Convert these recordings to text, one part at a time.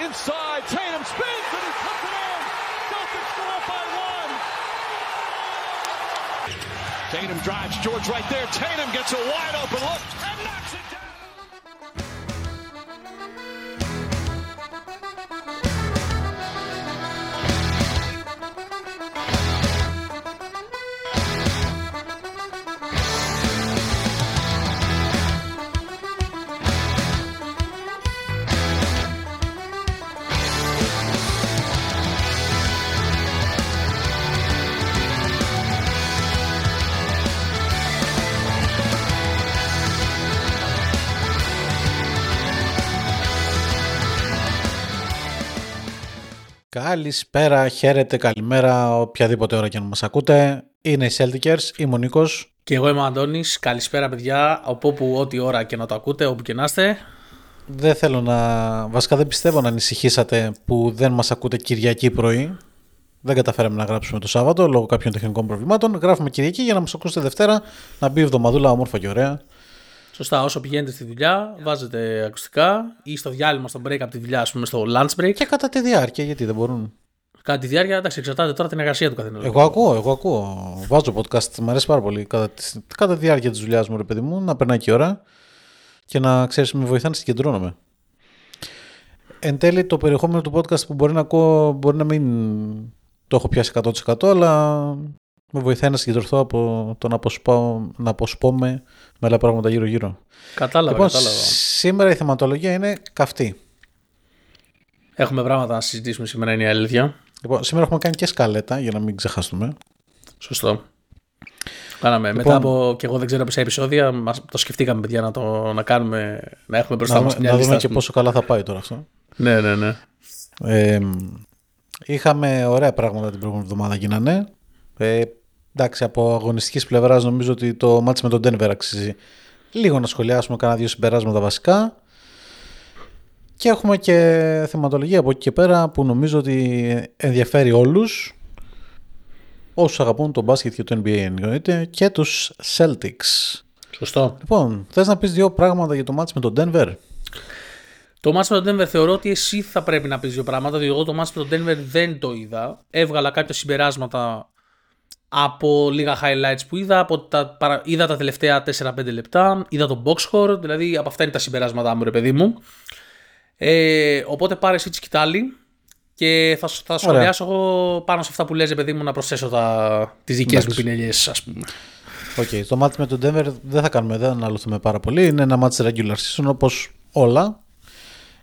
Inside. Tatum spins and he puts it in. Celtics go up by one. Tatum drives George right there. Tatum gets a wide open look and knocks it Καλησπέρα, χαίρετε, καλημέρα, οποιαδήποτε ώρα και να μας ακούτε. Είναι οι Celticers, είμαι ο Νίκος. Και εγώ είμαι ο Αντώνης. Καλησπέρα παιδιά, από όπου ό,τι ώρα και να το ακούτε, όπου και να είστε. Δεν θέλω να... Βασικά δεν πιστεύω να ανησυχήσατε που δεν μας ακούτε Κυριακή πρωί. Δεν καταφέραμε να γράψουμε το Σάββατο λόγω κάποιων τεχνικών προβλημάτων. Γράφουμε Κυριακή για να μας ακούσετε Δευτέρα, να μπει η εβδομαδούλα όμορφα και ωραία. Σωστά, όσο πηγαίνετε στη δουλειά, βάζετε ακουστικά ή στο διάλειμμα, στο break από τη δουλειά, ας πούμε, στο lunch break. Και κατά τη διάρκεια, γιατί δεν μπορούν. Κατά τη διάρκεια, εντάξει, εξαρτάται τώρα την εργασία του καθενός. Εγώ ακούω, εγώ ακούω. Βάζω podcast, μου αρέσει πάρα πολύ. Κατά, τη- κατά τη διάρκεια της δουλειάς μου, ρε παιδί μου, να περνάει και η ώρα και να ξέρεις, με βοηθάει να συγκεντρώνομαι. Εν τέλει, το περιεχόμενο του podcast που μπορεί να ακούω μπορεί να μην το έχω πιάσει 100% αλλά με βοηθάει να συγκεντρωθώ από το να, αποσπάω, να αποσπώμαι με άλλα πράγματα γύρω-γύρω. Κατάλαβα, Λοιπόν, κατάλαβα. σήμερα η θεματολογία είναι καυτή. Έχουμε πράγματα να συζητήσουμε σήμερα, είναι η αλήθεια. Λοιπόν, σήμερα έχουμε κάνει και σκαλέτα για να μην ξεχάσουμε. Σωστό. Κάναμε. Λοιπόν- Μετά από και εγώ δεν ξέρω πόσα επεισόδια, μας, το σκεφτήκαμε, παιδιά, να το να κάνουμε, να έχουμε μπροστά Να, μας δούμε- μια να λίστα. δούμε ας και πούμε. πόσο καλά θα πάει τώρα αυτό. Ναι, ναι, ναι. Ε, είχαμε ωραία πράγματα την προηγούμενη εβδομάδα γίνανε. Ε, εντάξει, από αγωνιστικής πλευράς νομίζω ότι το μάτς με τον Denver αξίζει λίγο να σχολιάσουμε κάνα δύο συμπεράσματα βασικά. Και έχουμε και θεματολογία από εκεί και πέρα που νομίζω ότι ενδιαφέρει όλους όσους αγαπούν το μπάσκετ και το NBA εννοείται και τους Celtics. Σωστό. Λοιπόν, θες να πεις δύο πράγματα για το μάτς με τον Denver; Το match με τον Denver θεωρώ ότι εσύ θα πρέπει να πεις δύο πράγματα, διότι εγώ το match με τον Denver δεν το είδα. Έβγαλα κάποια συμπεράσματα από λίγα highlights που είδα, από τα, παρα- είδα τα τελευταία 4-5 λεπτά, είδα το box score, δηλαδή από αυτά είναι τα συμπεράσματά μου ρε παιδί μου. Ε, οπότε πάρε εσύ τη σκυτάλη και θα, σου- θα σχολιάσω εγώ πάνω σε αυτά που λες ρε παιδί μου να προσθέσω τα, τις δικές μου πινελιές ας πούμε. Οκ, το ματς με τον Denver δεν θα κάνουμε, δεν αναλωθούμε πάρα πολύ. Είναι ένα ματς regular season όπως όλα.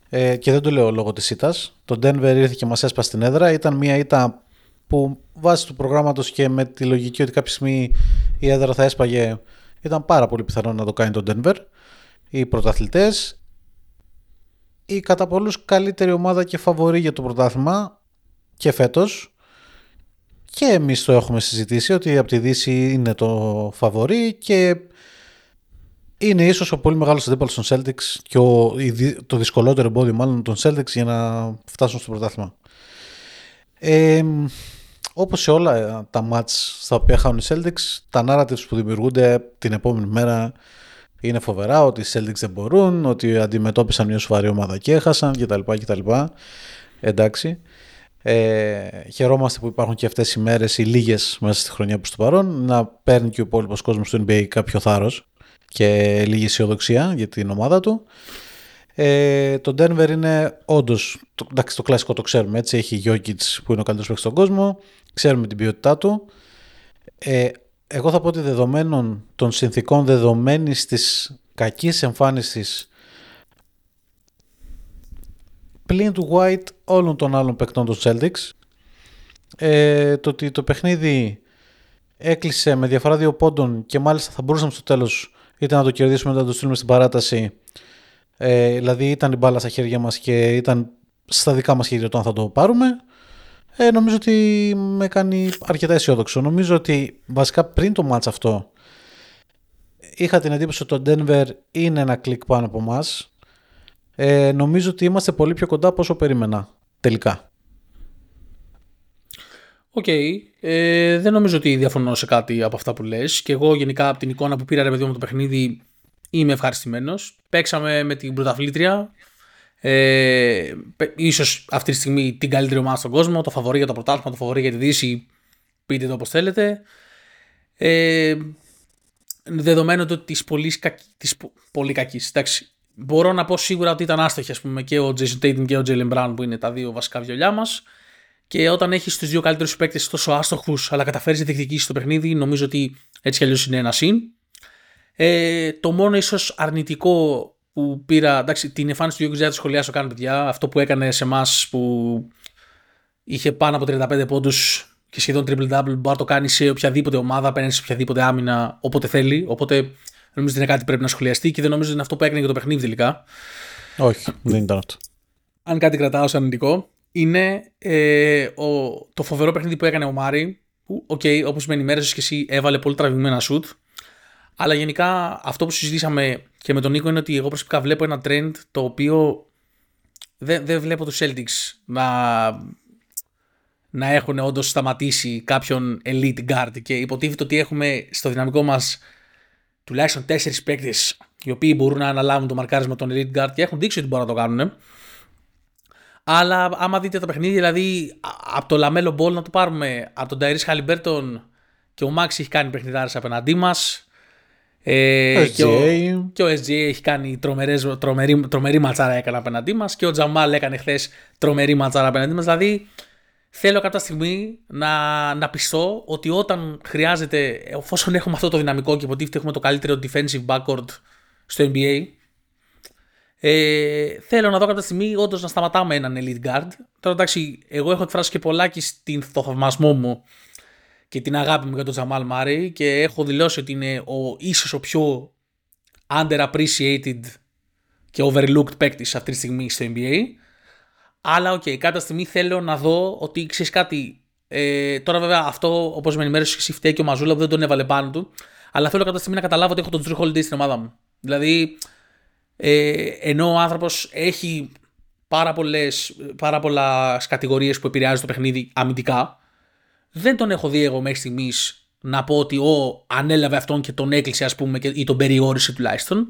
Ε, και δεν το λέω λόγω της ήττας. Το Denver ήρθε και μας έσπασε την έδρα. Ήταν μια ήττα που βάσει του προγράμματος και με τη λογική ότι κάποια στιγμή η έδρα θα έσπαγε ήταν πάρα πολύ πιθανό να το κάνει το Denver. Οι πρωταθλητές η κατά πολλούς καλύτερη ομάδα και φαβορή για το πρωτάθλημα και φέτος και εμείς το έχουμε συζητήσει ότι από τη Δύση είναι το φαβορή και είναι ίσως ο πολύ μεγάλος αντίπαλος των Celtics και ο, η δυ- το δυσκολότερο εμπόδιο μάλλον των Celtics για να φτάσουν στο πρωτάθλημα. Ε, όπως σε όλα ε, τα mats στα οποία χάνουν οι Celtics, τα narratives που δημιουργούνται την επόμενη μέρα είναι φοβερά, ότι οι Celtics δεν μπορούν, ότι αντιμετώπισαν μια σοβαρή ομάδα και έχασαν κτλ. κτλ. Εντάξει. Ε, χαιρόμαστε που υπάρχουν και αυτές οι μέρες, οι λίγες μέσα στη χρονιά προς το παρόν, να παίρνει και ο υπόλοιπος κόσμος του NBA κάποιο θάρρος και λίγη αισιοδοξία για την ομάδα του. Ε, το Denver είναι όντως, το, εντάξει το κλασικό το ξέρουμε έτσι, έχει Jokic που είναι ο καλύτερος παίκτης στον κόσμο, ξέρουμε την ποιότητά του. Ε, εγώ θα πω ότι δεδομένων των συνθήκων δεδομένης της κακής εμφάνισης πλην του White όλων των άλλων παικτών των Celtics ε, το ότι το παιχνίδι έκλεισε με διαφορά δύο πόντων και μάλιστα θα μπορούσαμε στο τέλος είτε να το κερδίσουμε είτε να το στείλουμε στην παράταση ε, δηλαδή ήταν η μπάλα στα χέρια μας και ήταν στα δικά μας χέρια το αν θα το πάρουμε. Ε, νομίζω ότι με κάνει αρκετά αισιόδοξο. Νομίζω ότι βασικά πριν το ματς αυτό είχα την εντύπωση ότι το Denver είναι ένα κλικ πάνω από εμάς. Ε, νομίζω ότι είμαστε πολύ πιο κοντά από όσο περίμενα τελικά. OK. Okay. Ε, δεν νομίζω ότι διαφωνώ σε κάτι από αυτά που λες. Και εγώ γενικά από την εικόνα που πήρα ρε παιδί μου το παιχνίδι είμαι ευχαριστημένος. Παίξαμε με την πρωταθλήτρια. Ε, ίσως αυτή τη στιγμή την καλύτερη ομάδα στον κόσμο. Το φαβορή για το πρωτάθλημα, το φαβορή για τη Δύση. Πείτε το όπως θέλετε. Ε, δεδομένου ότι της πολύ, της πολύ κακής. Μπορώ να πω σίγουρα ότι ήταν άστοχοι ας πούμε, και ο Jason Tatum και ο Jalen Brown που είναι τα δύο βασικά βιολιά μας. Και όταν έχεις τους δύο καλύτερους παίκτες τόσο άστοχους, αλλά καταφέρεις να διεκδικήσεις το παιχνίδι, νομίζω ότι έτσι κι αλλιώς είναι ένα συν. Ε, το μόνο ίσως αρνητικό που πήρα, εντάξει, την εμφάνιση του Γιώργου δεν σχολιάσω καν, παιδιά. Αυτό που έκανε σε εμάς που είχε πάνω από 35 πόντους και σχεδόν triple-double, μπορεί να το κάνει σε οποιαδήποτε ομάδα, απέναντι σε οποιαδήποτε άμυνα, όποτε θέλει. Οπότε νομίζω ότι είναι κάτι που πρέπει να σχολιαστεί και δεν νομίζω ότι είναι αυτό που έκανε και το παιχνίδι τελικά. Όχι, δεν ήταν αυτό. Αν κάτι κρατάω σαν αρνητικό, είναι ε, ο, το φοβερό παιχνίδι που έκανε ο Μάρι, που, okay, όπως με ενημέρωσες και εσύ, έβαλε πολύ τραβηγμένα σουτ. Αλλά γενικά αυτό που συζητήσαμε και με τον Νίκο είναι ότι εγώ προσωπικά βλέπω ένα trend το οποίο δεν, δεν βλέπω τους Celtics να, να έχουν όντως σταματήσει κάποιον elite guard και υποτίθεται ότι έχουμε στο δυναμικό μας τουλάχιστον τέσσερις παίκτες οι οποίοι μπορούν να αναλάβουν το μαρκάρισμα των elite guard και έχουν δείξει ότι μπορούν να το κάνουν. Αλλά άμα δείτε τα παιχνίδια, δηλαδή από το Λαμέλο Μπολ να το πάρουμε, από τον Ταϊρίς Χαλιμπέρτον και ο Μάξι έχει κάνει παιχνιδάρες απέναντί μας. Ε, και, ο, και ο SGA έχει κάνει τρομερές, τρομερή, τρομερή ματσάρα έκανε απέναντί μας και ο Τζαμάλ έκανε χθες τρομερή ματσάρα απέναντί μας. Δηλαδή θέλω κάποια στιγμή να, να πειστώ ότι όταν χρειάζεται, εφόσον έχουμε αυτό το δυναμικό και υποτίθεται έχουμε το καλύτερο defensive backcourt στο NBA, ε, θέλω να δω κάποια στιγμή όντως να σταματάμε έναν elite guard. Τώρα εντάξει, εγώ έχω εκφράσει και πολλάκις στην, στο θαυμασμό μου και την αγάπη μου για τον Τζαμάλ Μάρεϊ και έχω δηλώσει ότι είναι ο, ίσως ο πιο underappreciated και overlooked παίκτης αυτή τη στιγμή στο NBA. Αλλά OK, okay, κάποια στιγμή θέλω να δω ότι ξέρεις κάτι. Ε, τώρα βέβαια αυτό όπως με ενημέρωσες εσύ φταίει και ο Μαζούλα που δεν τον έβαλε πάνω του. Αλλά θέλω κάποια στιγμή να καταλάβω ότι έχω τον Drew Holiday στην ομάδα μου. Δηλαδή, ε, ενώ ο άνθρωπος έχει πάρα, πολλές, πάρα πολλά κατηγορίες που επηρεάζει το παιχνίδι αμυντικά, δεν τον έχω δει εγώ μέχρι στιγμής να πω ότι ο ανέλαβε αυτόν και τον έκλεισε, ας πούμε, ή τον περιόρισε τουλάχιστον.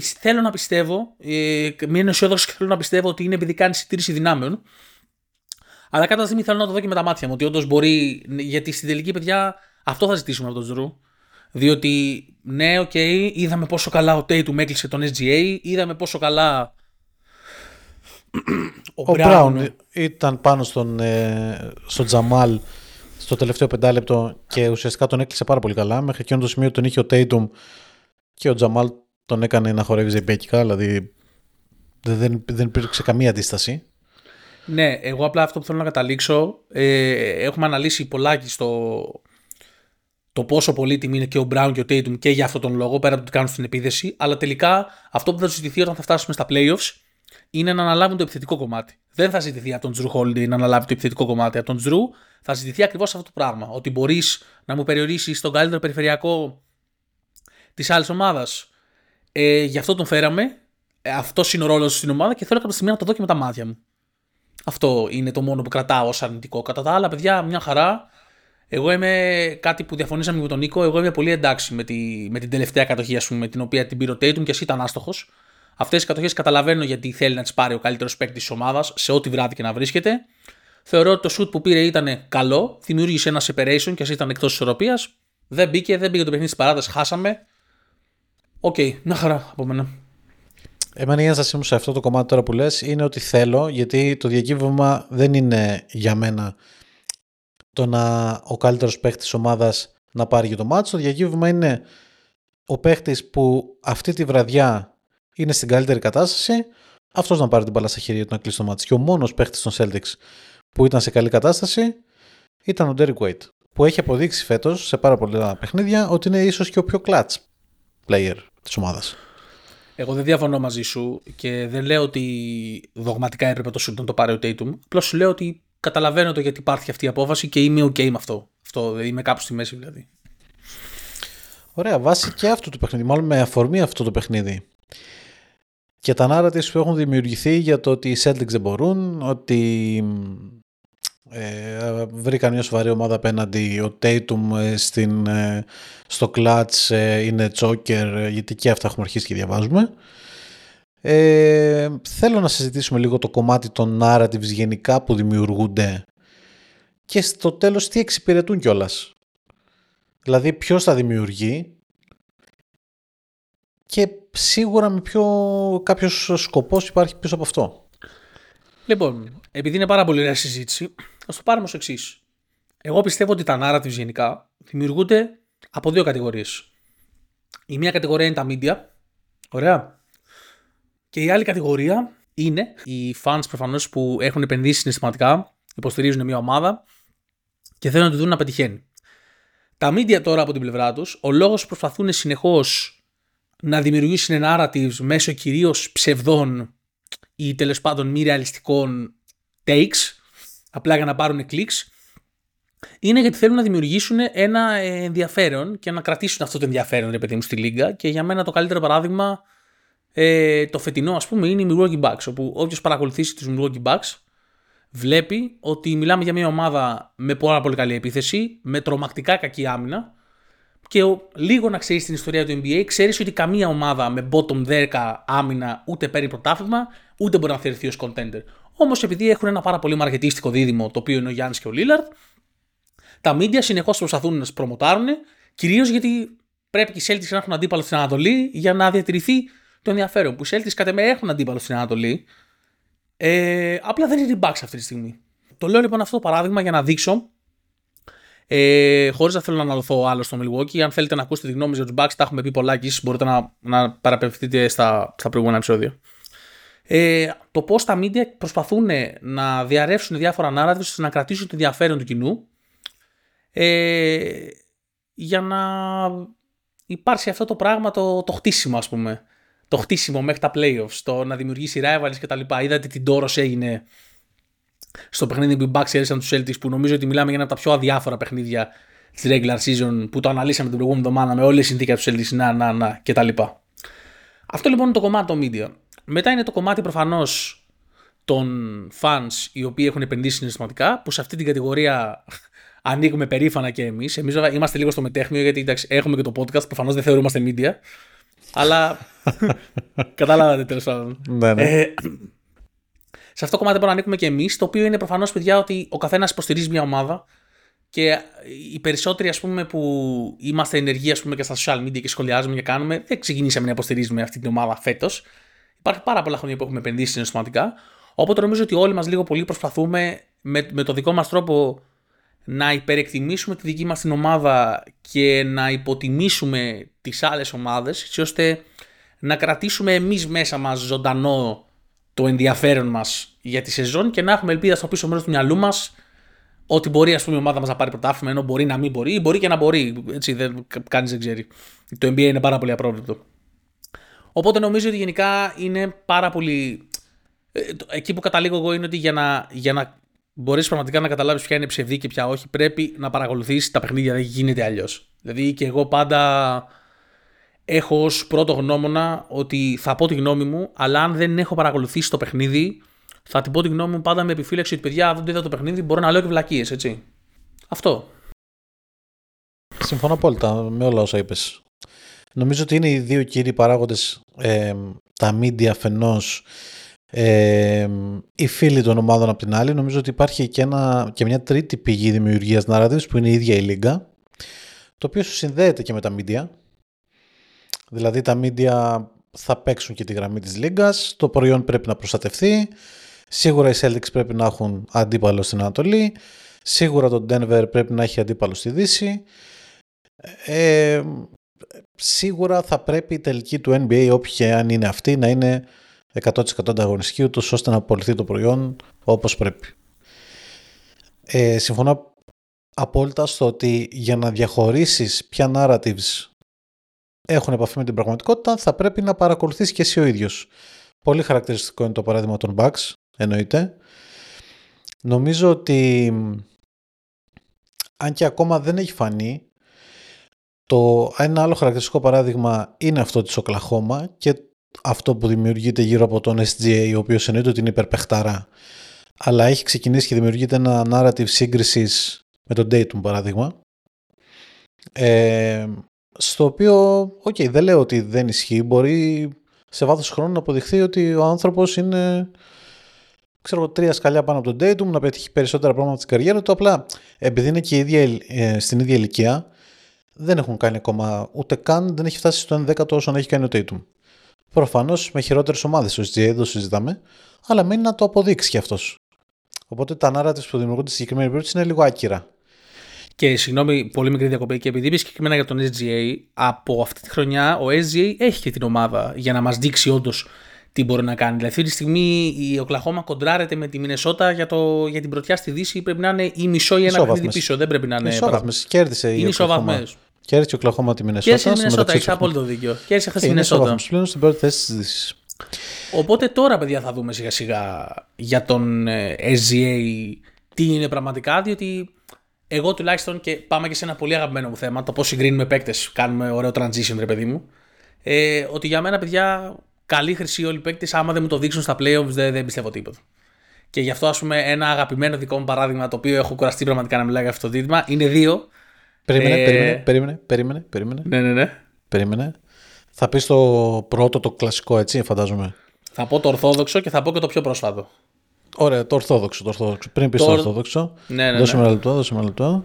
Θέλω να πιστεύω, ε, είναι αισιόδοξος και θέλω να πιστεύω ότι είναι επειδή κάνει συντήρηση δυνάμεων. Αλλά κάποια στιγμή θέλω να το δω και με τα μάτια μου ότι όντως μπορεί, γιατί στην τελική παιδιά αυτό θα ζητήσουμε από τον Τζρου. Διότι ναι, OK, okay, είδαμε πόσο καλά ο Tatum έκλεισε τον SGA, είδαμε πόσο καλά ο, ο Brown ήταν πάνω στον, ε, στον Τζαμάλ στο τελευταίο πεντάλεπτο και ουσιαστικά τον έκλεισε πάρα πολύ καλά. Μέχρι εκείνο το σημείο τον είχε ο Τέιτουμ και ο Τζαμάλ τον έκανε να χορεύει ζεμπέκικα, δηλαδή δεν, δεν υπήρξε καμία αντίσταση. Ναι, εγώ απλά αυτό που θέλω να καταλήξω, ε, έχουμε αναλύσει πολλάκις στο το πόσο πολύτιμη είναι και ο Brown και ο Tatum και για αυτόν τον λόγο, πέρα από το ότι κάνουν στην επίδεση, αλλά τελικά αυτό που θα συζητηθεί όταν θα φτάσουμε στα playoffs είναι να αναλάβουν το επιθετικό κομμάτι. Δεν θα ζητηθεί από τον Τζρου Holiday να αναλάβει το επιθετικό κομμάτι. Από τον Τζρου θα ζητηθεί ακριβώς αυτό το πράγμα. Ότι μπορείς να μου περιορίσεις τον καλύτερο περιφερειακό της άλλης ομάδας. Ε, γι' αυτό τον φέραμε. Ε, αυτός είναι ο ρόλος στην ομάδα και θέλω κάποια στιγμή να το δω και με τα μάτια μου. Αυτό είναι το μόνο που κρατάω ως αρνητικό. Κατά τα άλλα, παιδιά, μια χαρά. Εγώ είναι κάτι που διαφωνήσαμε με τον Νίκο. Εγώ είμαι πολύ εντάξει με, τη, με την τελευταία κατοχή, ας πούμε, την οποία την πήρε ο Tatum και ήταν άστοχος. Αυτές τις κατοχές καταλαβαίνω γιατί θέλει να τις πάρει ο καλύτερος παίκτης της ομάδας σε ό,τι βράδυ και να βρίσκεται. Θεωρώ ότι το σουτ που πήρε ήταν καλό. Δημιούργησε ένα separation και ας ήταν εκτός ισορροπίας. Δεν μπήκε, δεν μπήκε το παιχνίδι στην παράταση, χάσαμε. OK, okay, μια χαρά από μένα. Εμένα η ένστασή μου σε αυτό το κομμάτι τώρα που λες είναι ότι θέλω, γιατί το διακύβευμα δεν είναι για μένα το να ο καλύτερος παίχτης της ομάδας να πάρει για το μάτσο. Το διακύβευμα είναι ο παίχτης που αυτή τη βραδιά είναι στην καλύτερη κατάσταση, αυτός να πάρει την μπάλα στα χέρια του να κλείσει το μάτσο. Και ο μόνος παίχτης των Celtics που ήταν σε καλή κατάσταση ήταν ο Derek White, που έχει αποδείξει φέτος σε πάρα πολλά παιχνίδια ότι είναι ίσως και ο πιο clutch player της ομάδας. Εγώ δεν διαφωνώ μαζί σου και δεν λέω ότι δογματικά έπρεπε το Σούλτον το πάρει ο Tatum. Απλώς σου λέω ότι καταλαβαίνω το γιατί υπάρχει αυτή η απόφαση και είμαι OK με αυτό. αυτό είμαι κάπου στη μέση δηλαδή. Ωραία, βάσει και αυτού του παιχνίδι, μάλλον με αφορμή αυτό το παιχνίδι. Και τα narratives που έχουν δημιουργηθεί για το ότι οι Celtics δεν μπορούν, ότι ε, βρήκαν μια σοβαρή ομάδα απέναντι. Ο Tatum ε, στην, ε, στο clutch ε, είναι choker, γιατί και αυτά έχουμε αρχίσει και διαβάζουμε. Ε, θέλω να συζητήσουμε λίγο το κομμάτι των narratives γενικά που δημιουργούνται και στο τέλος τι εξυπηρετούν κιόλας. Δηλαδή ποιος τα δημιουργεί και σίγουρα με ποιο κάποιος σκοπός υπάρχει πίσω από αυτό. Λοιπόν, επειδή είναι πάρα πολύ ωραία συζήτηση, ας το πάρουμε ω εξής. Εγώ πιστεύω ότι τα narratives γενικά δημιουργούνται από δύο κατηγορίες. Η μία κατηγορία είναι τα media. Ωραία. Και η άλλη κατηγορία είναι οι fans προφανώς που έχουν επενδύσει συναισθηματικά, υποστηρίζουν μια ομάδα και θέλουν να τη δουν να πετυχαίνει. Τα media τώρα από την πλευρά τους, ο λόγος που προσπαθούν συνεχώς να δημιουργήσουν narratives μέσω κυρίως ψευδών ή τέλος πάντων μη ρεαλιστικών takes, απλά για να πάρουν clicks, είναι γιατί θέλουν να δημιουργήσουν ένα ενδιαφέρον και να κρατήσουν αυτό το ενδιαφέρον, ρε παιδί μου, στη Λίγκα. Και για μένα το καλύτερο παράδειγμα, ε, το φετινό, ας πούμε, είναι η Milwaukee Bucks. Όπου όποιος παρακολουθήσει τους Milwaukee Bucks, βλέπει ότι μιλάμε για μια ομάδα με πάρα πολύ καλή επίθεση, με τρομακτικά κακή άμυνα. Και λίγο να ξέρεις την ιστορία του NBA, ξέρεις ότι καμία ομάδα με bottom 10 άμυνα ούτε παίρνει πρωτάθλημα, ούτε μπορεί να θεωρηθεί ως contender. Όμως επειδή έχουν ένα πάρα πολύ μαρκετίστικο δίδυμο, το οποίο είναι ο Γιάννης και ο Λίλαρτ, τα media συνεχώς προσπαθούν να προμοτάρουν, κυρίως γιατί πρέπει και οι Celtics να έχουν αντίπαλο στην Ανατολή για να διατηρηθεί το ενδιαφέρον. Που οι Celtics κατ' εμέ έχουν αντίπαλο στην Ανατολή, ε, απλά δεν είναι Bucks αυτή τη στιγμή. Το λέω λοιπόν αυτό το παράδειγμα για να δείξω, ε, χωρίς να θέλω να αναλωθώ άλλο στο Milwaukee. Αν θέλετε να ακούσετε τη γνώμη για τους Bucks, τα έχουμε πει πολλά και μπορείτε να, να παραπευθείτε στα, στα προηγούμενα επεισόδια ε, το πώς τα media προσπαθούν να διαρρεύσουν διάφορα narratives ώστε να κρατήσουν το ενδιαφέρον του κοινού ε, για να υπάρξει αυτό το πράγμα το, το χτίσιμο ας πούμε το χτίσιμο μέχρι τα playoffs, το να δημιουργήσει rivals και τα λοιπά. Είδατε την τόρος έγινε στο παιχνίδι που οι Bucks έδωσαν τους Celtics που νομίζω ότι μιλάμε για ένα από τα πιο αδιάφορα παιχνίδια της regular season που το αναλύσαμε την προηγούμενη εβδομάδα με όλε τι συνθήκε του Celtics, να, να, να κτλ. Αυτό λοιπόν είναι το κομμάτι των media. Μετά είναι το κομμάτι προφανώς των fans οι οποίοι έχουν επενδύσει συναισθηματικά, που σε αυτή την κατηγορία ανοίγουμε περήφανα και εμείς. Εμείς είμαστε λίγο στο μετέχνιο, γιατί εντάξει, έχουμε και το podcast, προφανώς δεν θεωρούμαστε media. Αλλά. Κατάλαβατε τέλος πάντων. Ναι, ναι. Ε, σε αυτό το κομμάτι μπορούμε να ανήκουμε και εμείς, το οποίο είναι προφανώς, παιδιά, ότι ο καθένας υποστηρίζει μια ομάδα και οι περισσότεροι ας πούμε, που είμαστε ενεργοί ας πούμε, και στα social media και σχολιάζουμε και κάνουμε, δεν ξεκινήσαμε να υποστηρίζουμε αυτή την ομάδα φέτος. Υπάρχει πάρα πολλά χρόνια που έχουμε επενδύσει συναισθηματικά. Οπότε νομίζω ότι όλοι μας λίγο πολύ προσπαθούμε με, με το δικό μας τρόπο να υπερεκτιμήσουμε τη δική μας την ομάδα και να υποτιμήσουμε τις άλλες ομάδες έτσι ώστε να κρατήσουμε εμείς μέσα μας ζωντανό το ενδιαφέρον μας για τη σεζόν και να έχουμε ελπίδα στο πίσω μέρος του μυαλού μας ότι μπορεί ας πούμε, η ομάδα μας να πάρει πρωτάθλημα ενώ μπορεί να μην μπορεί ή μπορεί και να μπορεί. Έτσι, δεν, κανείς δεν ξέρει. Το NBA είναι πάρα πολύ απρόβλεπτο. Οπότε νομίζω ότι γενικά είναι πάρα πολύ. Ε, εκεί που καταλήγω εγώ είναι ότι για να, για να μπορείς πραγματικά να καταλάβεις ποια είναι ψευδή και ποια όχι, πρέπει να παρακολουθήσει τα παιχνίδια. Δεν γίνεται αλλιώς. Δηλαδή και εγώ πάντα έχω ως πρώτο γνώμονα ότι θα πω τη γνώμη μου, αλλά αν δεν έχω παρακολουθήσει το παιχνίδι, θα την πω τη γνώμη μου πάντα με επιφύλαξη ότι παιδιά, δεν το είδα το παιχνίδι, μπορώ να λέω και βλακίες, έτσι. Αυτό. Συμφωνώ απόλυτα με όλα όσα είπες. Νομίζω ότι είναι οι δύο κύριοι παράγοντες, ε, τα media αφενός ε, οι φίλοι των ομάδων από την άλλη. Νομίζω ότι υπάρχει και, ένα, και μια τρίτη πηγή δημιουργίας narratives που είναι η ίδια η Λίγκα, το οποίο σου συνδέεται και με τα media. Δηλαδή τα media θα παίξουν και τη γραμμή της Λίγκας, το προϊόν πρέπει να προστατευτεί, σίγουρα οι Celtics πρέπει να έχουν αντίπαλο στην Ανατολή, σίγουρα το Denver πρέπει να έχει αντίπαλο στη Δύση, ε, σίγουρα θα πρέπει η τελική του NBA, όποια αν είναι αυτή, να είναι 100% ανταγωνιστική, ούτως ώστε να απολυθεί το προϊόν όπως πρέπει. Ε, συμφωνώ απόλυτα στο ότι για να διαχωρίσεις ποια narratives έχουν επαφή με την πραγματικότητα, θα πρέπει να παρακολουθήσει και εσύ ο ίδιος. Πολύ χαρακτηριστικό είναι το παράδειγμα των Bucks, εννοείται. Νομίζω ότι αν και ακόμα δεν έχει φανεί, το ένα άλλο χαρακτηριστικό παράδειγμα είναι αυτό της Οκλαχώμα και αυτό που δημιουργείται γύρω από τον SGA, ο οποίος εννοείται ότι είναι υπερπεχταρά, αλλά έχει ξεκινήσει και δημιουργείται ένα narrative σύγκρισης με τον Tatum παράδειγμα, ε, στο οποίο, OK, okay, δεν λέω ότι δεν ισχύει, μπορεί σε βάθος χρόνου να αποδειχθεί ότι ο άνθρωπος είναι ξέρω τρία σκαλιά πάνω από τον Tatum, να πετύχει περισσότερα πράγματα στην καριέρα του, απλά επειδή είναι και ίδια, ε, στην ίδια ηλικία, δεν έχουν κάνει ακόμα ούτε καν, δεν έχει φτάσει στο 11ο όσο έχει κάνει ο Tatum. Προφανώς με χειρότερες ομάδες ο SGA, δεν το συζητάμε, αλλά μένει να το αποδείξει κι αυτός. Οπότε τα narratives που δημιουργούνται στη συγκεκριμένη περίπτωση είναι λίγο άκυρα. Και συγγνώμη, πολύ μικρή διακοπή. Και επειδή είπε συγκεκριμένα για τον SGA, από αυτή τη χρονιά ο SGA έχει και την ομάδα για να μας δείξει όντως τι μπορεί να κάνει. Δηλαδή, αυτή τη στιγμή η Οκλαχώμα κοντράρεται με τη Μινεσότα για, το, για την πρωτιά στη Δύση. Πρέπει να είναι ή μισό ή ένα παιχνίδι πίσω. Δεν πρέπει να είναι. Ισόβαθμες. Κέρδισε η Οκλαχώμα. Κέρδισε ο Οκλαχώμα τη Μινεσότα. Κέρδισε η Μινεσότα, έχει απόλυτο δίκιο. Κέρδισε χθε τη Μινεσότα. πλέον στην πρώτη θέση της Δύσης. Οπότε τώρα, παιδιά, θα δούμε σιγά σιγά για τον ε, SGA τι είναι πραγματικά, διότι εγώ τουλάχιστον και πάμε και σε ένα πολύ αγαπημένο μου θέμα, το πώς συγκρίνουμε παίκτες, κάνουμε ωραίο transition, ρε παιδί μου. Ε, ότι για μένα, παιδιά, καλοί χρυσοί όλοι παίκτες, άμα δεν μου το δείξουν στα playoffs, δεν, δεν πιστεύω τίποτα. Και γι' αυτό, ας πούμε, ένα αγαπημένο δικό μου παράδειγμα, το οποίο έχω κουραστεί πραγματικά να μιλάω για αυτό το δίδυμα, είναι δύο. Περίμενε, ε... περίμενε, περίμενε, περίμενε, περίμενε. Ναι, ναι, ναι. Περίμενε. Θα πεις το πρώτο, το κλασικό, έτσι, φαντάζομαι. Θα πω το ορθόδοξο και θα πω και το πιο πρόσφατο. Ωραία, το ορθόδοξο, το ορθόδοξο. Πριν πεις το, το ορθόδοξο. Ναι, ναι, δώσε ναι. ένα λεπτό, δώσε ένα λεπτό.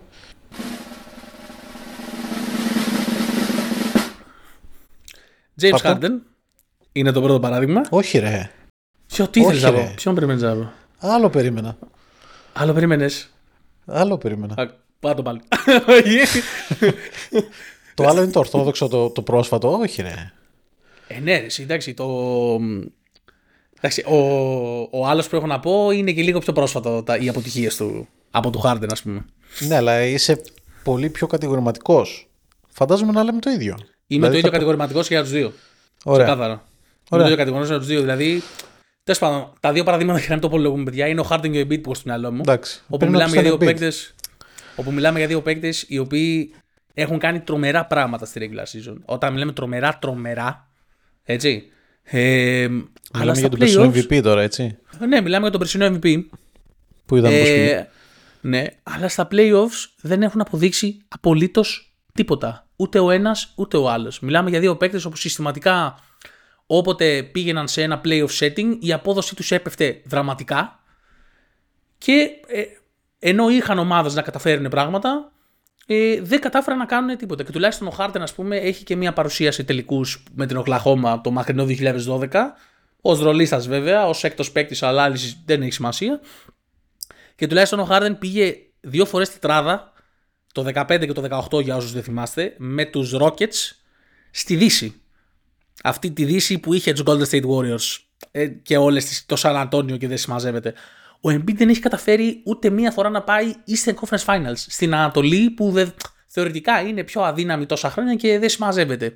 James Harden είναι το πρώτο παράδειγμα. Όχι, ρε. Ποιο, τι ήθελες να πω, ποιον περιμένεις να πω; Άλλο περίμενα. Άλλο περίμενες. Άλλο περίμενα. Πάτο πάλι. το άλλο είναι το ορθόδοξο, το, το πρόσφατο. Όχι, ρε. Ε, ναι, ρε, εντάξει, το. Εντάξει, ο, ο άλλος που έχω να πω είναι και λίγο πιο πρόσφατο τα, οι αποτυχίες του από του Harden, ας πούμε. Ναι, αλλά είσαι πολύ πιο κατηγορηματικός. Φαντάζομαι να λέμε το ίδιο. Είμαι δηλαδή, το ίδιο θα... κατηγορηματικός και για τους δύο. Ωραία. Ξεκάθαρα. Είμαι το ίδιο κατηγορηματικός για τους δύο. Δηλαδή, τέλος πάντων, τα δύο παραδείγματα για να το απολογούμε, παιδιά, είναι ο Harden και ο Embiid που στο μυαλό μου. Εντάξει. Όπου μιλάμε, για δύο παίκτες, όπου μιλάμε για δύο παίκτες οι οποίοι έχουν κάνει τρομερά πράγματα στη regular season. Όταν μιλάμε τρομερά, τρομερά. Έτσι. Ε, μιλάμε για τον περσινό MVP τώρα, έτσι. Ναι, μιλάμε για τον περσινό MVP. Που είδαμε ε, Ναι, αλλά στα playoffs δεν έχουν αποδείξει απολύτως τίποτα. Ούτε ο ένας ούτε ο άλλος. Μιλάμε για δύο παίκτες όπου συστηματικά όποτε πήγαιναν σε ένα playoff setting η απόδοση τους έπεφτε δραματικά και ε, ενώ είχαν ομάδες να καταφέρουν πράγματα, ε, δεν κατάφεραν να κάνουν τίποτα. Και τουλάχιστον ο Χάρτεν, ας πούμε, έχει και μια παρουσίαση τελικούς με την Οκλαχώμα το μακρινό 2012. Ω ρολίστα βέβαια, ως έκτος παίκτης, αλλά άλλης δεν έχει σημασία. Και τουλάχιστον ο Χάρτεν πήγε δύο φορές τετράδα, το 15 και το 18 για όσους δεν θυμάστε, με τους Rockets στη Δύση. Αυτή τη Δύση που είχε τους Golden State Warriors ε, και όλες το San Antonio και δεν συμμαζεύεται. Ο Embiid δεν έχει καταφέρει ούτε μία φορά να πάει Eastern Conference Finals στην Ανατολή που δε, θεωρητικά είναι πιο αδύναμη τόσα χρόνια και δεν συμμαζεύεται.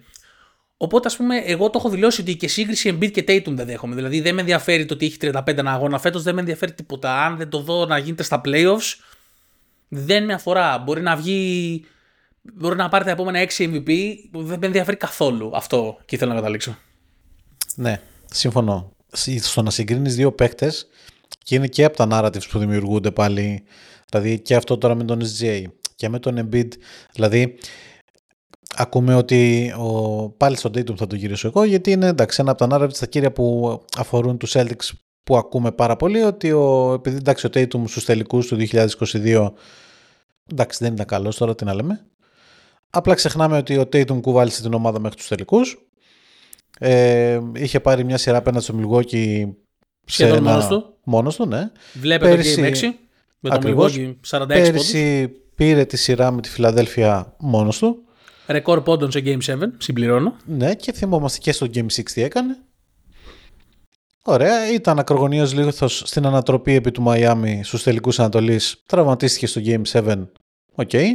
Οπότε, ας πούμε, εγώ το έχω δηλώσει ότι και σύγκριση Embiid και Tatum δεν δέχομαι. Δηλαδή, δεν με ενδιαφέρει το ότι έχει 35 ένα αγώνα φέτος, δεν με ενδιαφέρει τίποτα. Αν δεν το δω να γίνεται στα playoffs, δεν με αφορά. Μπορεί να βγει. Μπορεί να πάρει τα επόμενα 6 MVP, δεν με ενδιαφέρει καθόλου. Αυτό και ήθελα να καταλήξω. Ναι, συμφωνώ. Στο να συγκρίνεις δύο παίκτες και είναι και από τα narratives που δημιουργούνται πάλι. Δηλαδή και αυτό τώρα με τον SGA και με τον Embiid. Δηλαδή ακούμε ότι ο, πάλι στον Tatum θα το γυρίσω εγώ γιατί είναι εντάξει, ένα από τα narratives τα κύρια που αφορούν τους Celtics που ακούμε πάρα πολύ ότι ο, επειδή εντάξει ο Tatum στους τελικούς του 2022 εντάξει δεν ήταν καλός τώρα τι να λέμε απλά ξεχνάμε ότι ο Tatum κουβάλισε την ομάδα μέχρι τους τελικούς ε, είχε πάρει μια σειρά απέναντι στο Milwaukee Σχεδόν ένα... μόνος του. Μόνος του, ναι. Βλέπετε Πέρυσι... Game 6 με το Milwaukee 46 Πέρυσι πόντους. πήρε τη σειρά με τη Φιλαδέλφια μόνος του. Ρεκόρ πόντων σε Game 7, συμπληρώνω. Ναι, και θυμόμαστε και στο Game 6 τι έκανε. Ωραία, ήταν ακρογωνίως λίγος στην ανατροπή επί του Μαϊάμι στους τελικούς Ανατολής. Τραυματίστηκε στο Game 7. OK. Okay.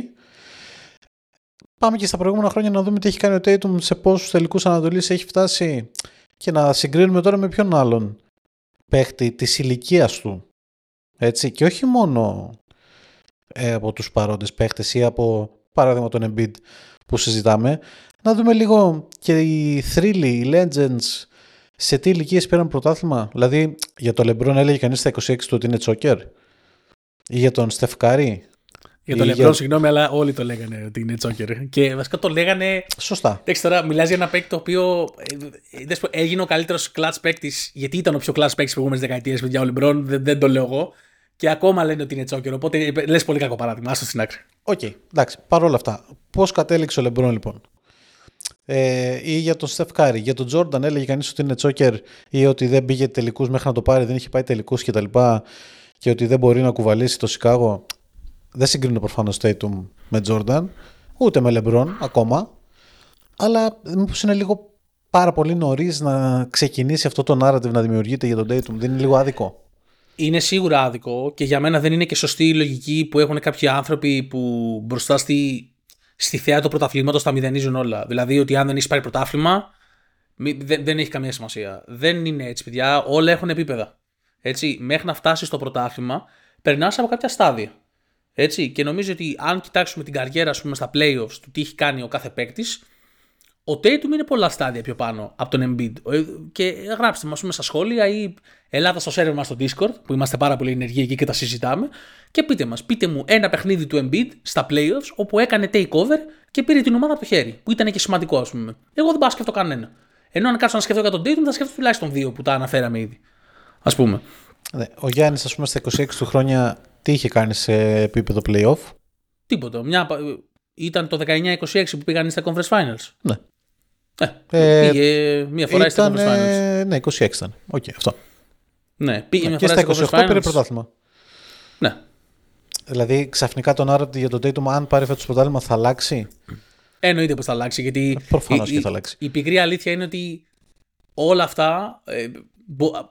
πάμε και στα προηγούμενα χρόνια να δούμε τι έχει κάνει ο Tatum, σε πόσους τελικούς Ανατολής έχει φτάσει και να συγκρίνουμε τώρα με ποιον άλλον παίχτη της ηλικίας του. Έτσι, και όχι μόνο ε, από τους παρόντες παίχτες ή από παράδειγμα τον Embiid που συζητάμε, να δούμε λίγο και οι θρύλοι, οι legends, σε τι ηλικίες πήραν πρωτάθλημα. Δηλαδή, για το LeBron έλεγε κανείς στα 26 του ότι είναι choker. Ή για τον Στεφ Κάρι. Για τον LeBron, συγγνώμη, αλλά όλοι το λέγανε ότι είναι choker. Και βασικά το λέγανε. Σωστά. Εντάξει, τώρα μιλάς για ένα παίκτη το οποίο ε, ε, έγινε ο καλύτερος clutch παίκτης, γιατί ήταν ο πιο clutch παίκτης στις προηγούμενες δεκαετίες, παιδιά, ο LeBron, δεν, δεν το λέω εγώ. Και ακόμα λένε ότι είναι choker. Οπότε λες πολύ κακό παράδειγμα. Άστο στην άκρη. OK, okay, εντάξει. Παρ' όλα αυτά, πώς κατέληξε ο LeBron λοιπόν; Ε, ή για τον Στεφ Κάρι. Για τον Τζόρνταν έλεγε κανείς ότι είναι choker ή ότι δεν πήγε τελικούς μέχρι να το πάρει, δεν είχε πάει τελικούς κτλ. Και, και ότι δεν μπορεί να κουβαλήσει το Σικάγο. Δεν συγκρίνω προφανώς Tatum με Τζόρνταν, ούτε με Λεμπρόν ακόμα. Αλλά μήπως είναι λίγο πάρα πολύ νωρίς να ξεκινήσει αυτό το narrative να δημιουργείται για τον Tatum. Δεν είναι λίγο άδικο. Είναι σίγουρα άδικο και για μένα δεν είναι και σωστή η λογική που έχουν κάποιοι άνθρωποι που μπροστά στη στη θέα του πρωταθλήματος τα μηδενίζουν όλα. Δηλαδή ότι αν δεν έχει πάρει πρωτάθλημα, δεν, δεν έχει καμία σημασία. Δεν είναι έτσι, παιδιά. Όλα έχουν επίπεδα. Έτσι, μέχρι να φτάσεις στο πρωτάθλημα, περνάς από κάποια στάδια. Έτσι, και νομίζω ότι αν κοιτάξουμε την καριέρα, ας πούμε, στα playoffs του τι έχει κάνει ο κάθε παίκτης, ο Tatum είναι πολλά στάδια πιο πάνω από τον Embiid. Ε, και γράψτε μα στα σχόλια ή ελάτε στο σερβερ μας στο Discord, που είμαστε πάρα πολύ ενεργοί εκεί και τα συζητάμε, και πείτε μας, πείτε μου ένα παιχνίδι του Embiid στα playoffs όπου έκανε takeover και πήρε την ομάδα από το χέρι, που ήταν και σημαντικό, ας πούμε. Εγώ δεν πάω να σκεφτώ κανένα. Ενώ αν κάτσω να σκεφτώ για τον Tatum, θα σκεφτώ τουλάχιστον δύο που τα αναφέραμε ήδη. Ας πούμε. Ο Γιάννης, ας πούμε, στα 26 του χρόνια, τι είχε κάνει σε επίπεδο playoff; Τίποτα. Μια... Ήταν το 19-26 που πήγαν στα Conference Finals. Ναι. Ε, ε, πήγε μία φορά ήταν, στα Conference Finals. Ναι, 26 ήταν. OK, okay, αυτό. Ναι, πήγε ναι, μία φορά και στα 28 πήρε πρωτάθλημα. Ναι. Δηλαδή ξαφνικά το narrative για τον Tatum, αν πάρει φέτος πρωτάθλημα, θα αλλάξει; Εννοείται πως θα αλλάξει. Γιατί ε, Προφανώς και θα αλλάξει. Η, η, πικρή αλήθεια είναι ότι όλα αυτά, ε,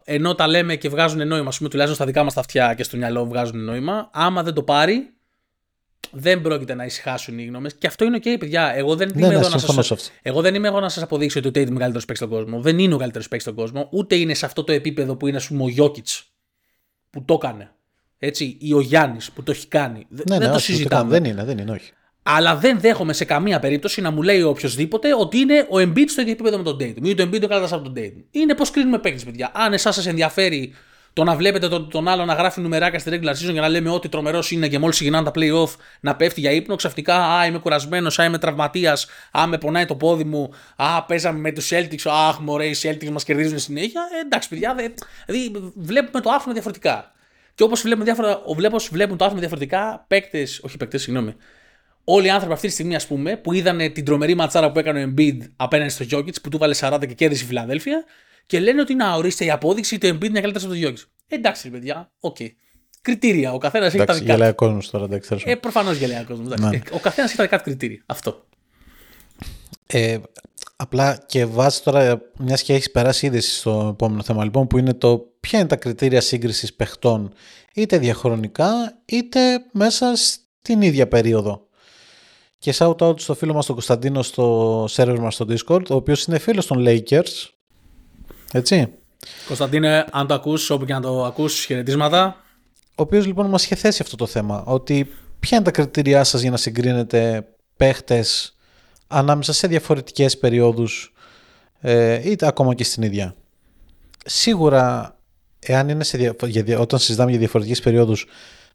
ενώ τα λέμε και βγάζουν νόημα, ας πούμε, τουλάχιστον στα δικά μας τα αυτιά και στο μυαλό βγάζουν νόημα, άμα δεν το πάρει, δεν πρόκειται να ησυχάσουν οι γνώμες. Και αυτό είναι OK, παιδιά. Εγώ δεν, ναι, είμαι, ναι, εδώ να σας, εγώ δεν είμαι εδώ να σας αποδείξω ότι ο Tate είναι ο καλύτερο παίκτης στον κόσμο. Δεν είναι ο καλύτερο παίκτης στον κόσμο. Ούτε είναι σε αυτό το επίπεδο που είναι, ας πούμε, ο Γιώκητς που το έκανε. Έτσι, ή ο Γιάννης που το έχει κάνει. Ναι, δεν ναι, το όχι, συζητάμε. Δεν είναι, δεν είναι, όχι. Αλλά δεν δέχομαι σε καμία περίπτωση να μου λέει οποιοδήποτε ότι είναι ο Embiid στο ίδιο επίπεδο με τον Dayton ή το Embiid ο καλύτερο από τον Dayton. Είναι πώς κρίνουμε παίκτες, παιδιά. Αν εσάς σας ενδιαφέρει το να βλέπετε τον, τον άλλο να γράφει νουμεράκια στη regular season για να λέμε ότι τρομερός είναι και μόλις ξεκινάνε τα playoff να πέφτει για ύπνο, ξαφνικά Α, είμαι κουρασμένος, Α, είμαι τραυματίας, Α, με πονάει το πόδι μου, Α, παίζαμε με τους Celtics, Αχ, μωρέ, οι Celtics μας κερδίζουν συνέχεια. Ε, εντάξει, παιδιά, δε, δηλαδή βλέπουμε το άθλημα διαφορετικά. Και όπως βλέπουμε, διάφορα, βλέπουν το άθλημα διαφορετικά, παίκτες, όχι παίκτες, συγγνώμη. Όλοι οι άνθρωποι αυτή τη στιγμή, ας πούμε, που είδαν την τρομερή ματσάρα που έκανε ο Embiid απέναντι στο Jokic που του 'βαλε 40 και κέρδισε η Φιλαδέλφια, και λένε ότι να ορίστε η απόδειξη ότι ο Embiid είναι καλύτερος από τον Γιόκιτς. Εντάξει, παιδιά, OK. Okay. Κριτήρια. Ο καθένας έχει τα δικά του. Γελάει ο κόσμος τώρα, εντάξει. Ε, προφανώς γελάει ο κόσμος. Ναι. Ο καθένας έχει τα δικά του κριτήρια. Αυτό. Ε, απλά και βάζει τώρα, μιας και έχεις περάσει ήδη στο επόμενο θέμα, λοιπόν, που είναι το ποια είναι τα κριτήρια σύγκρισης παιχτών, είτε διαχρονικά, είτε μέσα στην ίδια περίοδο. Και shout out στο φίλο μας τον Κωνσταντίνο στο server μας στο Discord, ο οποίος είναι φίλος των Lakers, έτσι. Κωνσταντίνε, αν το ακούς, όπου και να το ακούς, χαιρετίσματα. Ο οποίος λοιπόν μας είχε θέσει αυτό το θέμα. Ότι ποια είναι τα κριτήριά σας για να συγκρίνετε παίχτες ανάμεσα σε διαφορετικές περιόδους ε, είτε ακόμα και στην ίδια. Σίγουρα, εάν είναι σε δια... όταν συζητάμε για διαφορετικές περιόδους,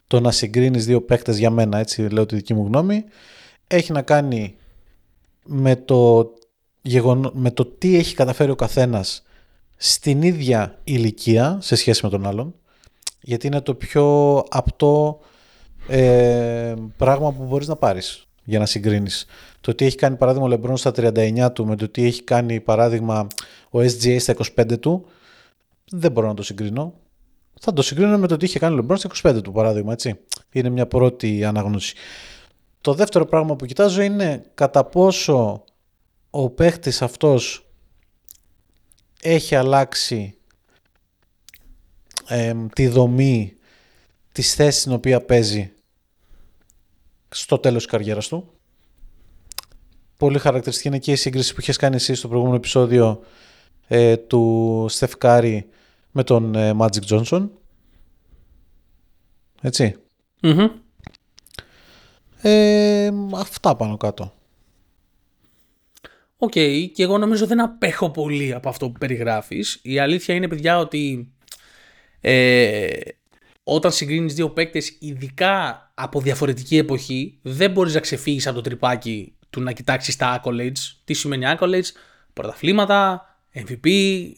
το να συγκρίνεις δύο παίχτες για μένα, έτσι λέω τη δική μου γνώμη, έχει να κάνει με το, γεγονό... με το τι έχει καταφέρει ο καθένας στην ίδια ηλικία σε σχέση με τον άλλον γιατί είναι το πιο απτό ε, πράγμα που μπορείς να πάρεις για να συγκρίνεις. Το τι έχει κάνει παράδειγμα ο Λεμπρόν στα 39 του με το τι έχει κάνει παράδειγμα ο SGA στα 25 του δεν μπορώ να το συγκρίνω. Θα το συγκρίνω με το τι είχε κάνει ο Λεμπρόν στα 25 του παράδειγμα έτσι. Είναι μια πρώτη αναγνώση. Το δεύτερο πράγμα που κοιτάζω είναι κατά πόσο ο παίχτης αυτός έχει αλλάξει ε, τη δομή της θέσης στην οποία παίζει στο τέλος της καριέρας του. Πολύ χαρακτηριστική είναι και η σύγκριση που είχες κάνει εσύ στο προηγούμενο επεισόδιο ε, του Στεφ Κάρι με τον ε, Magic Johnson. έτσι Ε, αυτά πάνω κάτω. OK, okay, και εγώ νομίζω δεν απέχω πολύ από αυτό που περιγράφεις. Η αλήθεια είναι, παιδιά, ότι ε, όταν συγκρίνεις δύο παίκτες, ειδικά από διαφορετική εποχή, δεν μπορείς να ξεφύγεις από το τριπάκι του να κοιτάξεις τα accolades. Τι σημαίνει accolades, πρωταθλήματα, MVP,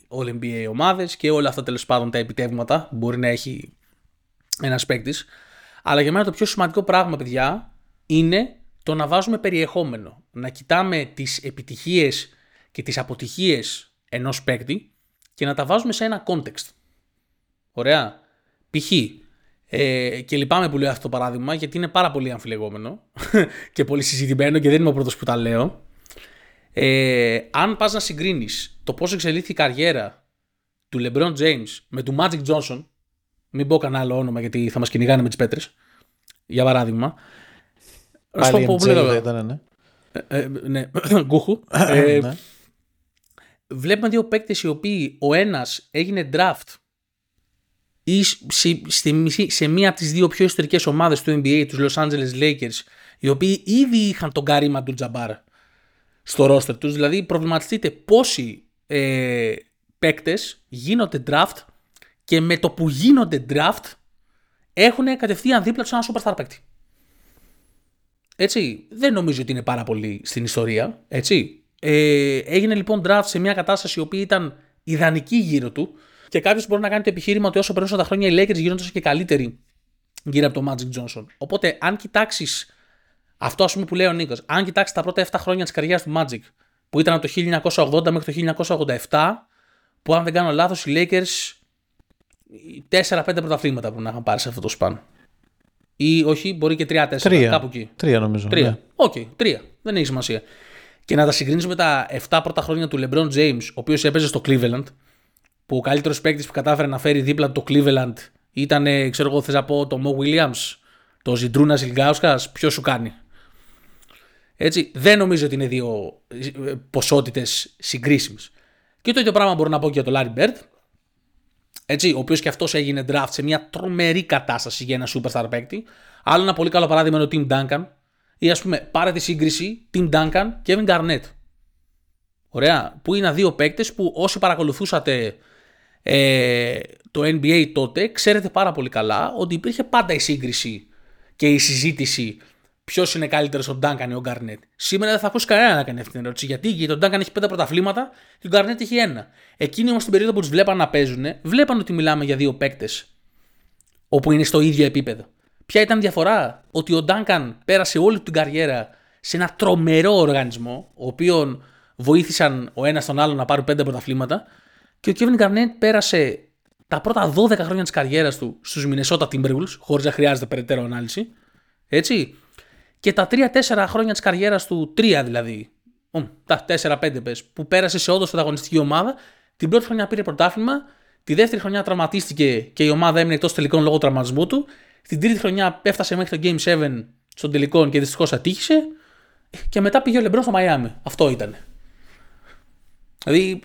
All NBA ομάδες και όλα αυτά τέλος πάντων τα επιτεύγματα που μπορεί να έχει ένας παίκτης. Αλλά για μένα το πιο σημαντικό πράγμα, παιδιά, είναι το να βάζουμε περιεχόμενο. Να κοιτάμε τις επιτυχίες και τις αποτυχίες ενός παίκτη και να τα βάζουμε σε ένα context. Ωραία. Π.χ. Ε, και λυπάμαι που λέω αυτό το παράδειγμα γιατί είναι πάρα πολύ αμφιλεγόμενο και πολύ συζητημένο και δεν είμαι ο πρώτος που τα λέω. Ε, αν πας να συγκρίνεις το πώς εξελίχθηκε η καριέρα του LeBron James με του Magic Johnson, μην πω κανένα άλλο όνομα γιατί θα μας κυνηγάνε με τις πέτρες, για παράδειγμα, Πάλι πω δεν ήταν, ναι. Ε, ε, ναι, γκούχου. ε, ναι. Βλέπουμε δύο παίκτες οι οποίοι ο ένας έγινε draft ή σε, σε, σε μία από τις δύο πιο ιστορικές ομάδες του NBA, τους Los Angeles Lakers, οι οποίοι ήδη είχαν τον Καρύμα του Τζαμπάρ στο roster τους. Δηλαδή προβληματιστείτε πόσοι ε, παίκτες γίνονται draft και με το που γίνονται draft έχουν κατευθείαν δίπλα τους ένα superstar παίκτη. Έτσι, δεν νομίζω ότι είναι πάρα πολύ στην ιστορία. Έτσι. Ε, έγινε λοιπόν draft σε μια κατάσταση η οποία ήταν ιδανική γύρω του και κάποιος μπορεί να κάνει το επιχείρημα ότι όσο περνούσαν τα χρόνια οι Lakers γίνονται και καλύτεροι γύρω από τον Magic Johnson. Οπότε, αν κοιτάξεις αυτό ας πούμε που λέει ο Νίκος, αν κοιτάξεις τα πρώτα 7 χρόνια της καριέρας του Magic, που ήταν από το 1980 μέχρι το 1987, που αν δεν κάνω λάθος, οι Lakers 4-5 πρωταθλήματα που να είχαν πάρει σε αυτό το span. Ή όχι, μπορεί και 3-4. Τρία. Κάπου εκεί. Τρία νομίζω. Τρία. Ναι. OK, okay, τρία. Δεν έχει σημασία. Και να τα συγκρίνεις με τα 7 πρώτα χρόνια του LeBron James, ο οποίος έπαιζε στο Cleveland, που ο καλύτερος παίκτης που κατάφερε να φέρει δίπλα το Cleveland ήταν, ξέρω εγώ, θες να πω, το Mo Williams, το Ζιντρούνα Ιλγκάουσκα, ποιος σου κάνει. Έτσι, δεν νομίζω ότι είναι δύο ε, ποσότητες συγκρίσιμες. Και το ίδιο πράγμα μπορώ να πω και για τον Larry Bird, έτσι, ο οποίος και αυτός έγινε draft σε μια τρομερή κατάσταση για ένα superstar παίκτη. Άλλο ένα πολύ καλό παράδειγμα είναι ο Tim Duncan. Ή ας πούμε, πάρε τη σύγκριση Tim Duncan και Kevin Garnett. Ωραία. Που είναι δύο παίκτες που όσοι παρακολουθούσατε ε, το NBA τότε, ξέρετε πάρα πολύ καλά ότι υπήρχε πάντα η σύγκριση και η συζήτηση ποιος είναι καλύτερος, ο Ντάγκαν ή ο Γκαρνέτ. Σήμερα δεν θα ακούσει κανένα να κάνει αυτή την ερώτηση. Γιατί, γιατί ο Ντάγκαν έχει πέντε πρωταθλήματα και ο Γκαρνέτ έχει ένα. Εκείνοι όμως την περίοδο που τους βλέπαν να παίζουν, βλέπαν ότι μιλάμε για δύο παίκτες όπου είναι στο ίδιο επίπεδο. Ποια ήταν η διαφορά, ότι ο Ντάγκαν πέρασε όλη την καριέρα σε ένα τρομερό οργανισμό, ο οποίο βοήθησαν ο ένας τον άλλο να πάρουν πέντε πρωταθλήματα, και ο Kevin Garnett πέρασε τα πρώτα 12 χρόνια της καριέρας του στους Minnesota Timberwolves, χωρίς να χρειάζεται περαιτέρω ανάλυση. Έτσι και τα 3-4 χρόνια της καριέρας του, 3 δηλαδή, τα 4-5 πες, που πέρασε σε όντω πρωταγωνιστική ομάδα, την πρώτη χρονιά πήρε πρωτάθλημα, τη δεύτερη χρονιά τραυματίστηκε και η ομάδα έμεινε εκτός τελικών λόγω τραυματισμού του, την τρίτη χρονιά έφτασε μέχρι το Game 7 στον τελικό και δυστυχώς ατύχησε, και μετά πήγε ο Λεμπρό στο Μαϊάμι. Αυτό ήταν. Δηλαδή,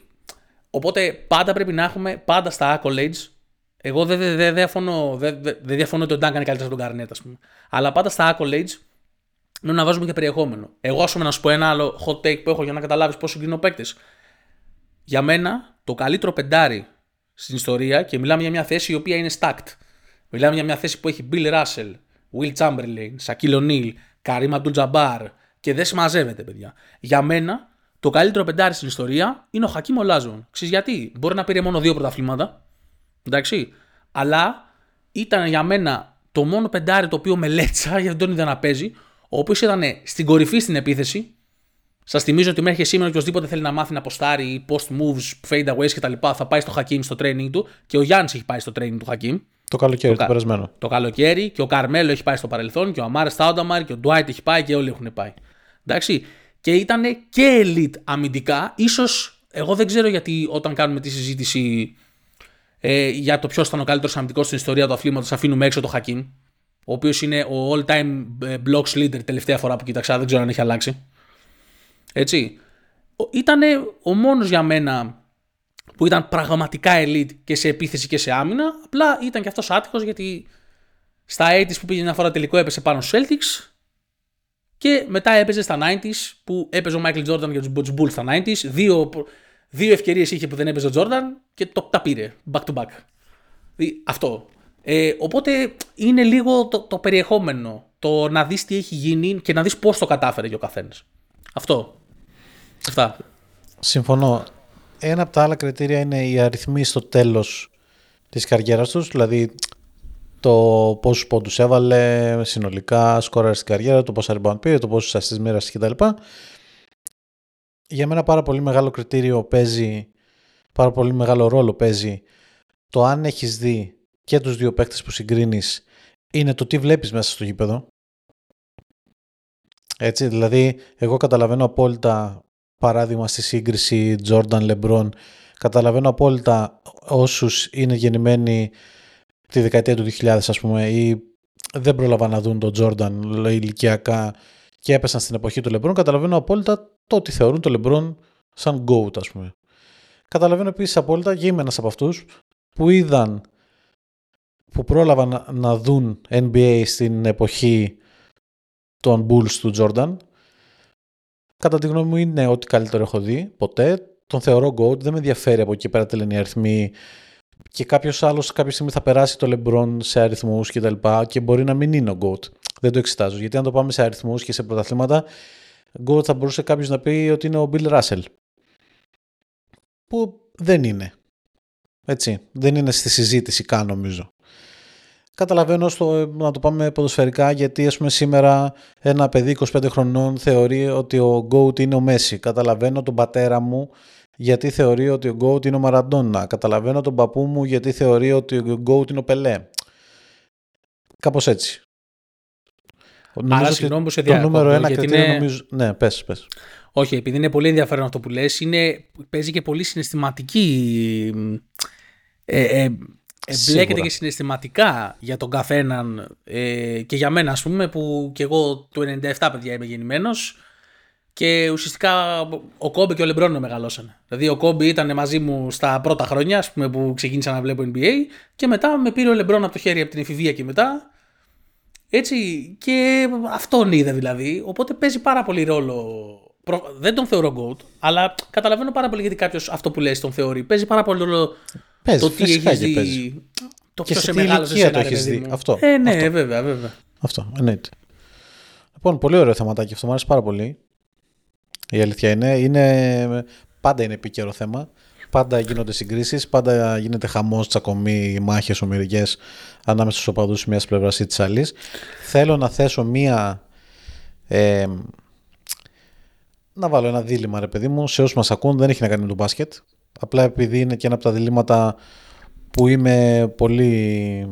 οπότε πάντα πρέπει να έχουμε πάντα στα accolades. Εγώ δεν δε, δε, διαφωνώ, δεν δε, διαφωνώ ότι ο Ντάγκαν είναι καλύτερος από τον Καρνέτ, ας πούμε. Αλλά πάντα στα accolades να βάζουμε και περιεχόμενο. Εγώ, ας πούμε, να σου πω ένα άλλο hot take που έχω για να καταλάβεις πώ συγκρίνω παίκτε. Για μένα, το καλύτερο πεντάρι στην ιστορία και μιλάμε για μια θέση η οποία είναι stacked. Μιλάμε για μια θέση που έχει Bill Russell, Will Chamberlain, Shaquille O'Neal, Karim Abdul-Jabbar και δεν συμμαζεύεται, παιδιά. Για μένα, το καλύτερο πεντάρι στην ιστορία είναι ο Χακίμ Ολάζον. Ξέρεις γιατί, μπορεί να πήρε μόνο δύο πρωταθλήματα, εντάξει, αλλά ήταν για μένα το μόνο πεντάρι το οποίο μελέτησα γιατί δεν τον είδα να παίζει, ο οποίο ήταν στην κορυφή στην επίθεση. Σας θυμίζω ότι μέχρι σήμερα οποιοδήποτε θέλει να μάθει να αποστάρει post moves, fade aways κτλ. θα πάει στο Hakim στο training του και ο Γιάννης έχει πάει στο training του Hakim. Το καλοκαίρι, το, το περασμένο. Το καλοκαίρι και ο Καρμέλο έχει πάει στο παρελθόν και ο Αμάρε Στάουνταμαρ και ο Ντουάιτ έχει πάει και όλοι έχουν πάει. Εντάξει. Και ήταν και elite αμυντικά. σω εγώ δεν ξέρω γιατί όταν κάνουμε τη συζήτηση ε, για το ποιος ήταν ο καλύτερος αμυντικός στην ιστορία του αθλήματος, αφήνουμε έξω το Hakim ο οποίος είναι ο all-time ε, blocks leader τελευταία φορά που κοίταξα, δεν ξέρω αν έχει αλλάξει. Έτσι. Ήταν ο μόνος για μένα που ήταν πραγματικά elite και σε επίθεση και σε άμυνα. Απλά ήταν και αυτός άτυχος γιατί στα 80's που πήγε μια φορά τελικό έπεσε πάνω στους Celtics και μετά έπαιζε στα 90s που έπαιζε ο Michael Jordan για τους Bulls στα 90s. Δύο, δύο ευκαιρίες είχε που δεν έπαιζε ο Jordan και το, τα πήρε back to back. Αυτό. Ε, οπότε είναι λίγο το, το περιεχόμενο. Το να δεις τι έχει γίνει και να δεις πώς το κατάφερε και ο καθένας. Αυτό. Αυτά. Συμφωνώ. Ένα από τα άλλα κριτήρια είναι οι αριθμοί στο τέλος της καριέρας τους. Δηλαδή το πόσους πόντους έβαλε συνολικά, σκόρα στην καριέρα, το πόσα rebound πήρε, το πόσους ασίστ μοίρασε κτλ. Για μένα πάρα πολύ μεγάλο κριτήριο παίζει, πάρα πολύ μεγάλο ρόλο παίζει το αν έχεις δει και τους δύο παίκτες που συγκρίνεις είναι το τι βλέπεις μέσα στο γήπεδο. Έτσι, δηλαδή, εγώ καταλαβαίνω απόλυτα παράδειγμα στη σύγκριση Jordan LeBron, καταλαβαίνω απόλυτα όσους είναι γεννημένοι τη δεκαετία του 2000 ας πούμε ή δεν πρόλαβαν να δουν τον Jordan ηλικιακά και έπεσαν στην εποχή του LeBron, καταλαβαίνω απόλυτα το ότι θεωρούν τον LeBron σαν GOAT ας πούμε. Καταλαβαίνω επίσης απόλυτα και είμαι από αυτούς που είδαν που πρόλαβαν να δουν NBA στην εποχή των Bulls του Jordan. Κατά τη γνώμη μου είναι ό,τι καλύτερο έχω δει ποτέ. Τον θεωρώ GOAT, δεν με ενδιαφέρει από εκεί πέρα τι λένε οι αριθμοί και κάποιος άλλος κάποια στιγμή θα περάσει το LeBron σε αριθμούς και τα λοιπά και μπορεί να μην είναι ο GOAT. Δεν το εξετάζω. Γιατί αν το πάμε σε αριθμούς και σε πρωταθλήματα, GOAT θα μπορούσε κάποιος να πει ότι είναι ο Bill Russell. Που δεν είναι. Έτσι. Δεν είναι στη συζήτηση καν νομίζω. Καταλαβαίνω στο, να το πάμε ποδοσφαιρικά γιατί ας πούμε σήμερα ένα παιδί 25 χρονών θεωρεί ότι ο GOAT είναι ο Μέση. Καταλαβαίνω τον πατέρα μου γιατί θεωρεί ότι ο GOAT είναι ο Μαραντόνα. Καταλαβαίνω τον παππού μου γιατί θεωρεί ότι ο GOAT είναι ο Πελέ. Κάπως έτσι. Άρα συγγνώμη που σε Το νούμερο ένα γιατί κριτήριο είναι... νομίζω... Ναι, πες, πες. Όχι, επειδή είναι πολύ ενδιαφέρον αυτό που λες, είναι, παίζει και πολύ συναισθηματική... Ε, ε, εμπλέκεται Σίγουρα. και συναισθηματικά για τον καθέναν ε, και για μένα ας πούμε που και εγώ το 97 παιδιά είμαι γεννημένος και ουσιαστικά ο Κόμπι και ο Λεμπρόν μεγαλώσανε. Δηλαδή ο Κόμπι ήταν μαζί μου στα πρώτα χρόνια ας πούμε, που ξεκίνησα να βλέπω NBA και μετά με πήρε ο Λεμπρόν από το χέρι από την εφηβεία και μετά. Έτσι και αυτόν είδα δηλαδή. Οπότε παίζει πάρα πολύ ρόλο. Προ- Δεν τον θεωρώ GOAT, αλλά καταλαβαίνω πάρα πολύ γιατί κάποιος αυτό που λες τον θεωρεί. Παίζει πάρα πολύ ρόλο Παίζει, το τι φυσικά έχεις και δει. παίζει. Το Και ποιο σε σε τι μεγάλωσε ηλικία σένα, το ρε έχεις παιδί δει. μου. Αυτό, Ε, ναι, αυτό. βέβαια, βέβαια. Αυτό, εννοείται. Λοιπόν, πολύ ωραίο θεματάκι αυτό, μου άρεσε πάρα πολύ. Η αλήθεια είναι, είναι πάντα είναι επίκαιρο θέμα. Πάντα γίνονται συγκρίσεις, πάντα γίνεται χαμός, τσακωμοί, μάχες, ομοιρικές ανάμεσα στους οπαδούς μιας πλευράς ή της άλλης. Θέλω να θέσω μία... Ε, να βάλω ένα δίλημα ρε παιδί μου σε όσους μας ακούν δεν έχει να κάνει με το μπάσκετ απλά επειδή είναι και ένα από τα διλήμματα που είμαι πολύ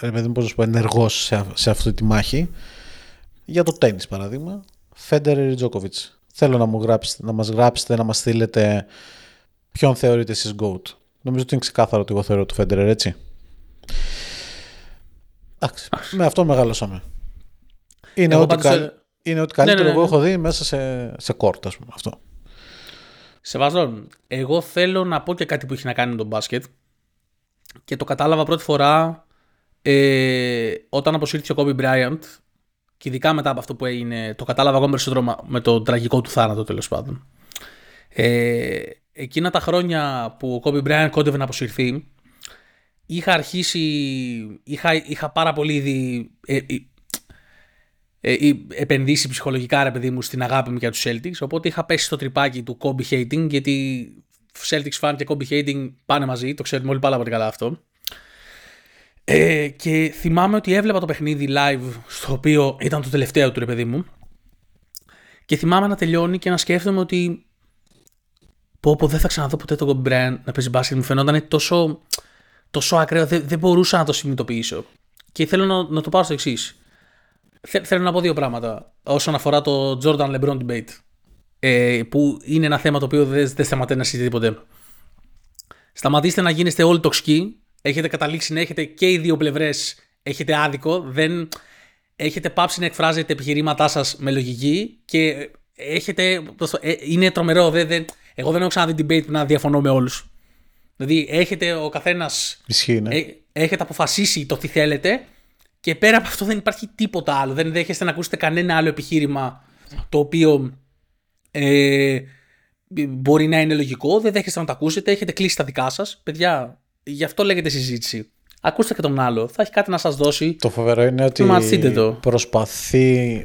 ρε παιδί μου, πώς να σου πω, ενεργός σε, α- σε αυτή τη μάχη. Για το τέννις παράδειγμα, Φέντερ ή Τζόκοβιτς. Θέλω να, μου γράψετε, να μας γράψετε, να μας στείλετε ποιον θεωρείτε εσείς GOAT. Νομίζω ότι είναι ξεκάθαρο ότι εγώ θεωρώ το Φέντερ, έτσι. Εντάξει, με αυτό μεγαλώσαμε. Είναι Εγώ ό,τι, πάντως, καλ- ε, είναι ό,τι καλύτερο ναι, ναι. εγώ έχω δει μέσα σε, σε κόρτα, ας πούμε. Αυτό. Σεβαστόν, εγώ θέλω να πω και κάτι που έχει να κάνει με τον μπάσκετ και το κατάλαβα πρώτη φορά ε, όταν αποσύρθηκε ο Kobe Bryant και ειδικά μετά από αυτό που έγινε, το κατάλαβα ακόμα περισσότερο μα- με το τραγικό του θάνατο τέλος πάντων. Ε, εκείνα τα χρόνια που ο Kobe Bryant κόντευε να αποσυρθεί, είχα αρχίσει, είχα, είχα πάρα πολύ ήδη ε, ε, ε, ή επενδύσει ψυχολογικά ρε παιδί μου στην αγάπη μου για τους Celtics. Οπότε είχα πέσει στο τρυπάκι του Kobe hating γιατί Celtics fan και Kobe hating πάνε μαζί το ξέρουμε όλοι πάρα πολύ καλά αυτό. Ε, και θυμάμαι ότι έβλεπα το παιχνίδι live στο οποίο ήταν το τελευταίο του ρε παιδί μου. Και θυμάμαι να τελειώνει και να σκέφτομαι ότι πω πω δεν θα ξαναδώ ποτέ τον Kobe Bryant να παίζει μπάσκετ. Μου φαινόταν τόσο, τόσο ακραίο. Δεν, δεν μπορούσα να το συνειδητοποιήσω. Και θέλω να, να το πάω στο εξής. Θε- θέλω να πω δύο πράγματα όσον αφορά το Jordan LeBron debate. Ε, που είναι ένα θέμα το οποίο δεν, δεν σταματάει να συζητεί ποτέ. Σταματήστε να γίνεστε όλοι τοξικοί. Έχετε καταλήξει να έχετε και οι δύο πλευρές έχετε άδικο. Δεν έχετε πάψει να εκφράζετε επιχειρήματά σας με λογική και έχετε, ε, είναι τρομερό. Δε, δε, εγώ δεν έχω ξαναδεί debate που να διαφωνώ με όλους. Δηλαδή έχετε ο καθένας. Ισχύει, ναι. Ε, έχετε αποφασίσει το τι θέλετε και πέρα από αυτό δεν υπάρχει τίποτα άλλο. Δεν δέχεστε να ακούσετε κανένα άλλο επιχείρημα το οποίο ε, μπορεί να είναι λογικό. Δεν δέχεστε να το ακούσετε. Έχετε κλείσει τα δικά σας. Παιδιά, γι' αυτό λέγεται συζήτηση. Ακούστε και τον άλλο. Θα έχει κάτι να σας δώσει. Το φοβερό είναι ότι Μαθείτε το. προσπαθεί.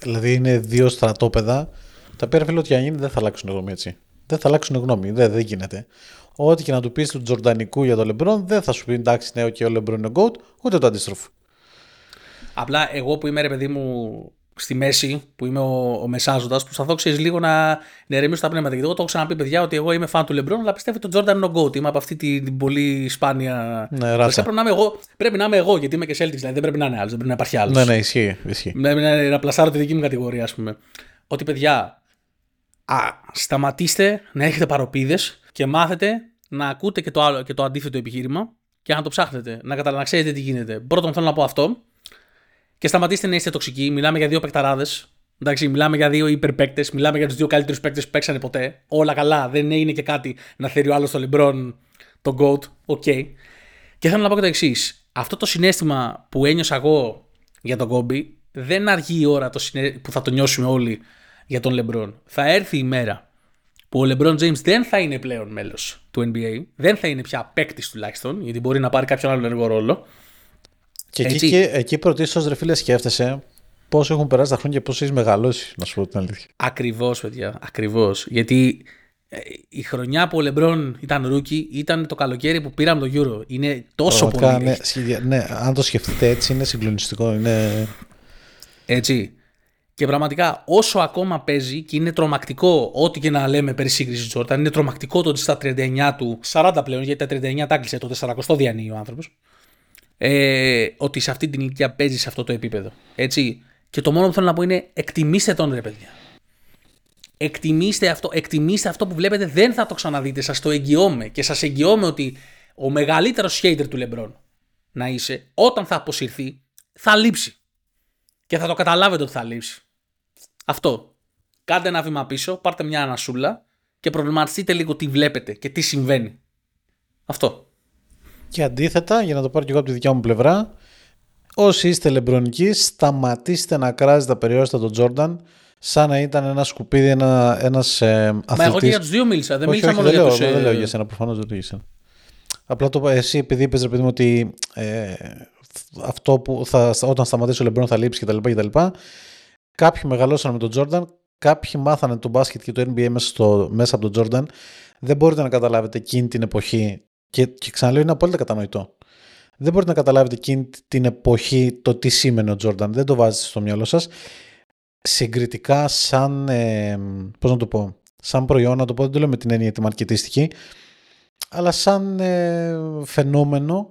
Δηλαδή είναι δύο στρατόπεδα. Τα οποία φίλο ότι αν γίνει δεν θα αλλάξουν γνώμη έτσι. Δεν θα αλλάξουν γνώμη. Δεν, δεν γίνεται. Ό,τι και να του πεις του Τζορντανικού για τον Λεμπρόν, δεν θα σου πει εντάξει, ναι, και ο Λεμπρόν είναι GOAT, ούτε το αντίστροφο. Απλά εγώ που είμαι ρε παιδί μου στη μέση, που είμαι ο, ο μεσάζοντας, προσπαθώ ξέρεις λίγο να, να ηρεμήσω τα πνεύματα. Γιατί εγώ το έχω ξαναπεί, παιδιά, ότι εγώ είμαι φαν του Λεμπρόν, αλλά πιστεύω ότι τον Τζόρνταν είναι ο GOAT. Είμαι από αυτή την, την πολύ σπάνια. Ναι, ράτσα. Πρέπει να, είμαι εγώ, πρέπει να είμαι εγώ, γιατί είμαι και Celtics, δηλαδή δεν πρέπει να είναι άλλος, δεν πρέπει να υπάρχει άλλος. Ναι, ναι, ισχύει. ισχύει. Πρέπει να, να πλασάρω τη δική μου κατηγορία, ας πούμε. Ότι παιδιά, α, σταματήστε να έχετε παρωπίδες και μάθετε να ακούτε και το, άλλο, και το αντίθετο επιχείρημα και να το ψάχνετε, να, καταλα... να ξέρετε τι γίνεται. Πρώτον, θέλω να πω αυτό. Και σταματήστε να είστε τοξικοί. Μιλάμε για δύο παικταράδες. Εντάξει, μιλάμε για δύο υπερπαίκτες. Μιλάμε για τους δύο καλύτερους παίκτες που παίξανε ποτέ. Όλα καλά. Δεν είναι και κάτι να θέλει ο άλλος το Λεμπρόν, τον Goat. OK. Okay. Και θέλω να πω και το εξής. Αυτό το συναίσθημα που ένιωσα εγώ για τον Κόμπι δεν αργεί η ώρα το συναί... που θα το νιώσουμε όλοι για τον Λεμπρόν. Θα έρθει η μέρα που ο LeBron James δεν θα είναι πλέον μέλος του NBA, δεν θα είναι πια παίκτης τουλάχιστον, γιατί μπορεί να πάρει κάποιον άλλο ενεργό ρόλο. Και εκεί, και, εκεί πρωτίστως, ρε φίλε, σκέφτεσαι πώς έχουν περάσει τα χρόνια και πώς έχεις μεγαλώσει, να σου πω την αλήθεια. Ακριβώς, παιδιά. Ακριβώς. Γιατί ε, η χρονιά που ο Λεμπρόν ήταν rookie ήταν το καλοκαίρι που πήραμε το Euro. Είναι τόσο Πραγματικά, πολύ. Ναι, σχεδια- ναι, αν το σκεφτείτε έτσι, είναι συγκλονιστικό. Είναι... Έτσι. Και πραγματικά όσο ακόμα παίζει και είναι τρομακτικό ό,τι και να λέμε περί σύγκριση Τζόρταν, είναι τρομακτικό το ότι στα 39 του, 40 πλέον γιατί τα 39 τα έκλεισε, το 40 διανύει ο άνθρωπος. Ε, ότι σε αυτή την ηλικία παίζεις σε αυτό το επίπεδο. Έτσι. Και το μόνο που θέλω να πω είναι εκτιμήστε τον ρε παιδιά. Εκτιμήστε αυτό, εκτιμήστε αυτό που βλέπετε, δεν θα το ξαναδείτε. Σας το εγγυώμαι. Και σας εγγυώμαι ότι ο μεγαλύτερος hater του Λεμπρόν να είσαι, όταν θα αποσυρθεί, θα λείψει. Και θα το καταλάβετε ότι θα λείψει. Αυτό. Κάντε ένα βήμα πίσω, πάρτε μια ανασούλα και προβληματιστείτε λίγο τι βλέπετε και τι συμβαίνει. Αυτό. Και αντίθετα, για να το πάρω και εγώ από τη δικιά μου πλευρά, όσοι είστε λεμπρονικοί, σταματήστε να κράζετε απεριόριστα τον Τζόρνταν σαν να ήταν ένα σκουπίδι, ένα ένας, ε, Μα εγώ και αθλητής. για τους δύο μίλησα. Δεν όχι, μίλησα όχι, μόνο δεν για λέω, τους. δεν λέω για σένα, προφανώς δεν το για σένα. Απλά το είπα εσύ, επειδή είπες, ρε παιδί μου, ότι ε, αυτό που θα, όταν σταματήσει ο Λεμπρόν θα λείψει κτλ. κτλ. Κάποιοι μεγαλώσαν με τον Τζόρνταν, κάποιοι μάθανε το μπάσκετ και το NBA μέσα, στο, μέσα από τον Τζόρνταν. Δεν μπορείτε να καταλάβετε εκείνη την εποχή. Και, και ξαναλέω, είναι απόλυτα κατανοητό. Δεν μπορείτε να καταλάβετε εκείνη την εποχή το τι σήμαινε ο Τζόρνταν. Δεν το βάζετε στο μυαλό σας. Συγκριτικά σαν, ε, πώς να το πω, σαν προϊόν, να το πω, δεν το λέω με την έννοια τη μαρκετίστικη, αλλά σαν ε, φαινόμενο,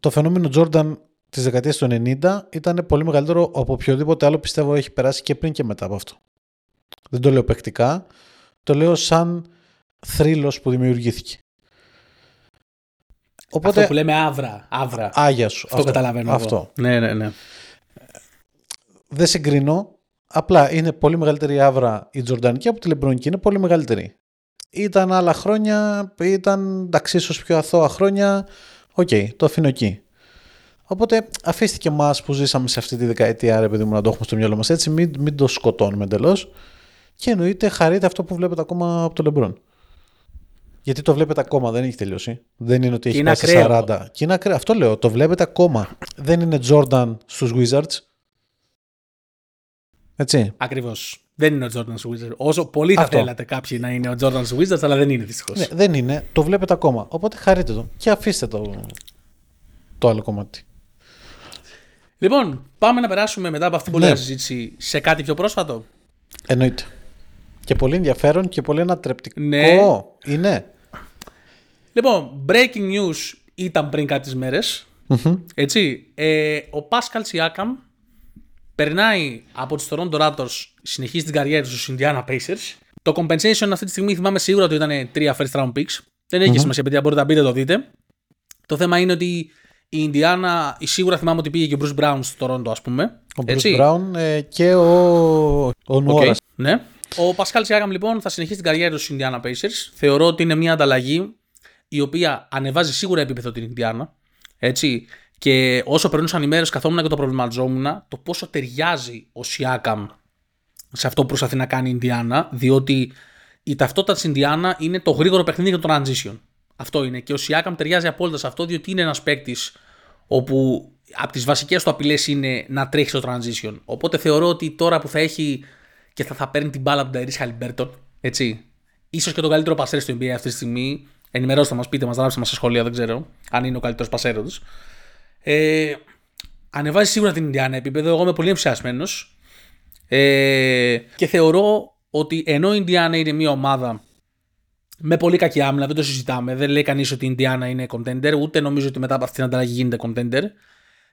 το φαινόμενο Jordan της δεκαετίας του 90 ήταν πολύ μεγαλύτερο από οποιοδήποτε άλλο πιστεύω έχει περάσει και πριν και μετά από αυτό. Δεν το λέω παικτικά, το λέω σαν θρύλος που δημιουργήθηκε. Οπότε, Αυτό που λέμε άβρα. άβρα. άγια σου. αυτό, καταλαβαίνω. εγώ. Αυτό. Ναι, ναι, ναι. Δεν συγκρίνω. Απλά είναι πολύ μεγαλύτερη η αύρα η Τζορντανική από τη Λεμπρονική. Είναι πολύ μεγαλύτερη. Ήταν άλλα χρόνια, ήταν εντάξει, ίσως πιο αθώα χρόνια. Οκ, το αφήνω εκεί. Οπότε αφήστε και εμάς που ζήσαμε σε αυτή τη δεκαετία, ρε παιδί μου, να το έχουμε στο μυαλό μας έτσι, μην, μην το σκοτώνουμε εντελώς. Και εννοείται χαρείτε αυτό που βλέπετε ακόμα από το Λεμπρόν. Γιατί το βλέπετε ακόμα, δεν έχει τελειώσει. Δεν είναι ότι έχει είναι πάει ακραίο. στα 40. Και είναι ακραίο. Αυτό λέω, το βλέπετε ακόμα. Δεν είναι Jordan στους Wizards. Έτσι. Ακριβώς. Δεν είναι ο Jordan Wizards. Όσο πολύ θα Αυτό. θέλατε κάποιοι να είναι ο Jordan Wizards, αλλά δεν είναι δυστυχώς. Ναι, δεν είναι. Το βλέπετε ακόμα. Οπότε χαρείτε το. Και αφήστε το, το άλλο κομμάτι. Λοιπόν, πάμε να περάσουμε μετά από αυτήν την Ναι. πολύ συζήτηση σε κάτι πιο πρόσφατο. Εννοείται. Και πολύ ενδιαφέρον και πολύ ανατρεπτικό Ναι. είναι. Λοιπόν, breaking news ήταν πριν κάποιε μέρες. Έτσι. Ε, ο Pascal Siakam περνάει από τους Toronto Raptors, συνεχίζει την καριέρα τους στους Indiana Pacers. Το compensation αυτή τη στιγμή θυμάμαι σίγουρα ότι ήταν τρία first round picks. Δεν έχει σημασία, παιδιά, μπορείτε να μπείτε το δείτε. Το θέμα είναι ότι η Indiana, σίγουρα θυμάμαι ότι πήγε και ο Bruce Brown στο Toronto, ας πούμε. Ο Bruce Έτσι. Brown ε, και ο, ο Νουόρας. Ναι. Ο Πασκάλ Σιάκαμ λοιπόν θα συνεχίσει την καριέρα του στους Indiana Pacers. Θεωρώ ότι είναι μια ανταλλαγή η οποία ανεβάζει σίγουρα επίπεδο την Indiana. Έτσι. Και όσο περνούσαν οι μέρες, καθόμουν και το προβληματιζόμουν το πόσο ταιριάζει ο Σιάκαμ σε αυτό που προσπαθεί να κάνει η Indiana, διότι η ταυτότητα της Indiana είναι το γρήγορο παιχνίδι και το transition. Αυτό είναι. Και ο Σιάκαμ ταιριάζει απόλυτα σε αυτό, διότι είναι ένας παίκτης όπου από τις βασικές του απειλές είναι να τρέχει στο transition. Οπότε θεωρώ ότι τώρα που θα έχει και θα, θα παίρνει την μπάλα από τον Ταϊρή Χαλιμπέρτον, έτσι, ίσως και τον καλύτερο πασέρ στο NBA αυτή τη στιγμή. Ενημερώστε μας, πείτε μας, γράψτε μας στα σχόλια, δεν ξέρω αν είναι ο καλύτερος πασέρο του. Ε, ανεβάζει σίγουρα την Ινδιάνα επίπεδο. Εγώ είμαι πολύ ενθουσιασμένος. Ε, και θεωρώ ότι ενώ η Ινδιάνα είναι μια ομάδα με πολύ κακή άμυνα, δεν το συζητάμε. Δεν λέει κανείς ότι η Ινδιάνα είναι contender, ούτε νομίζω ότι μετά από αυτή την ανταλλαγή γίνεται contender.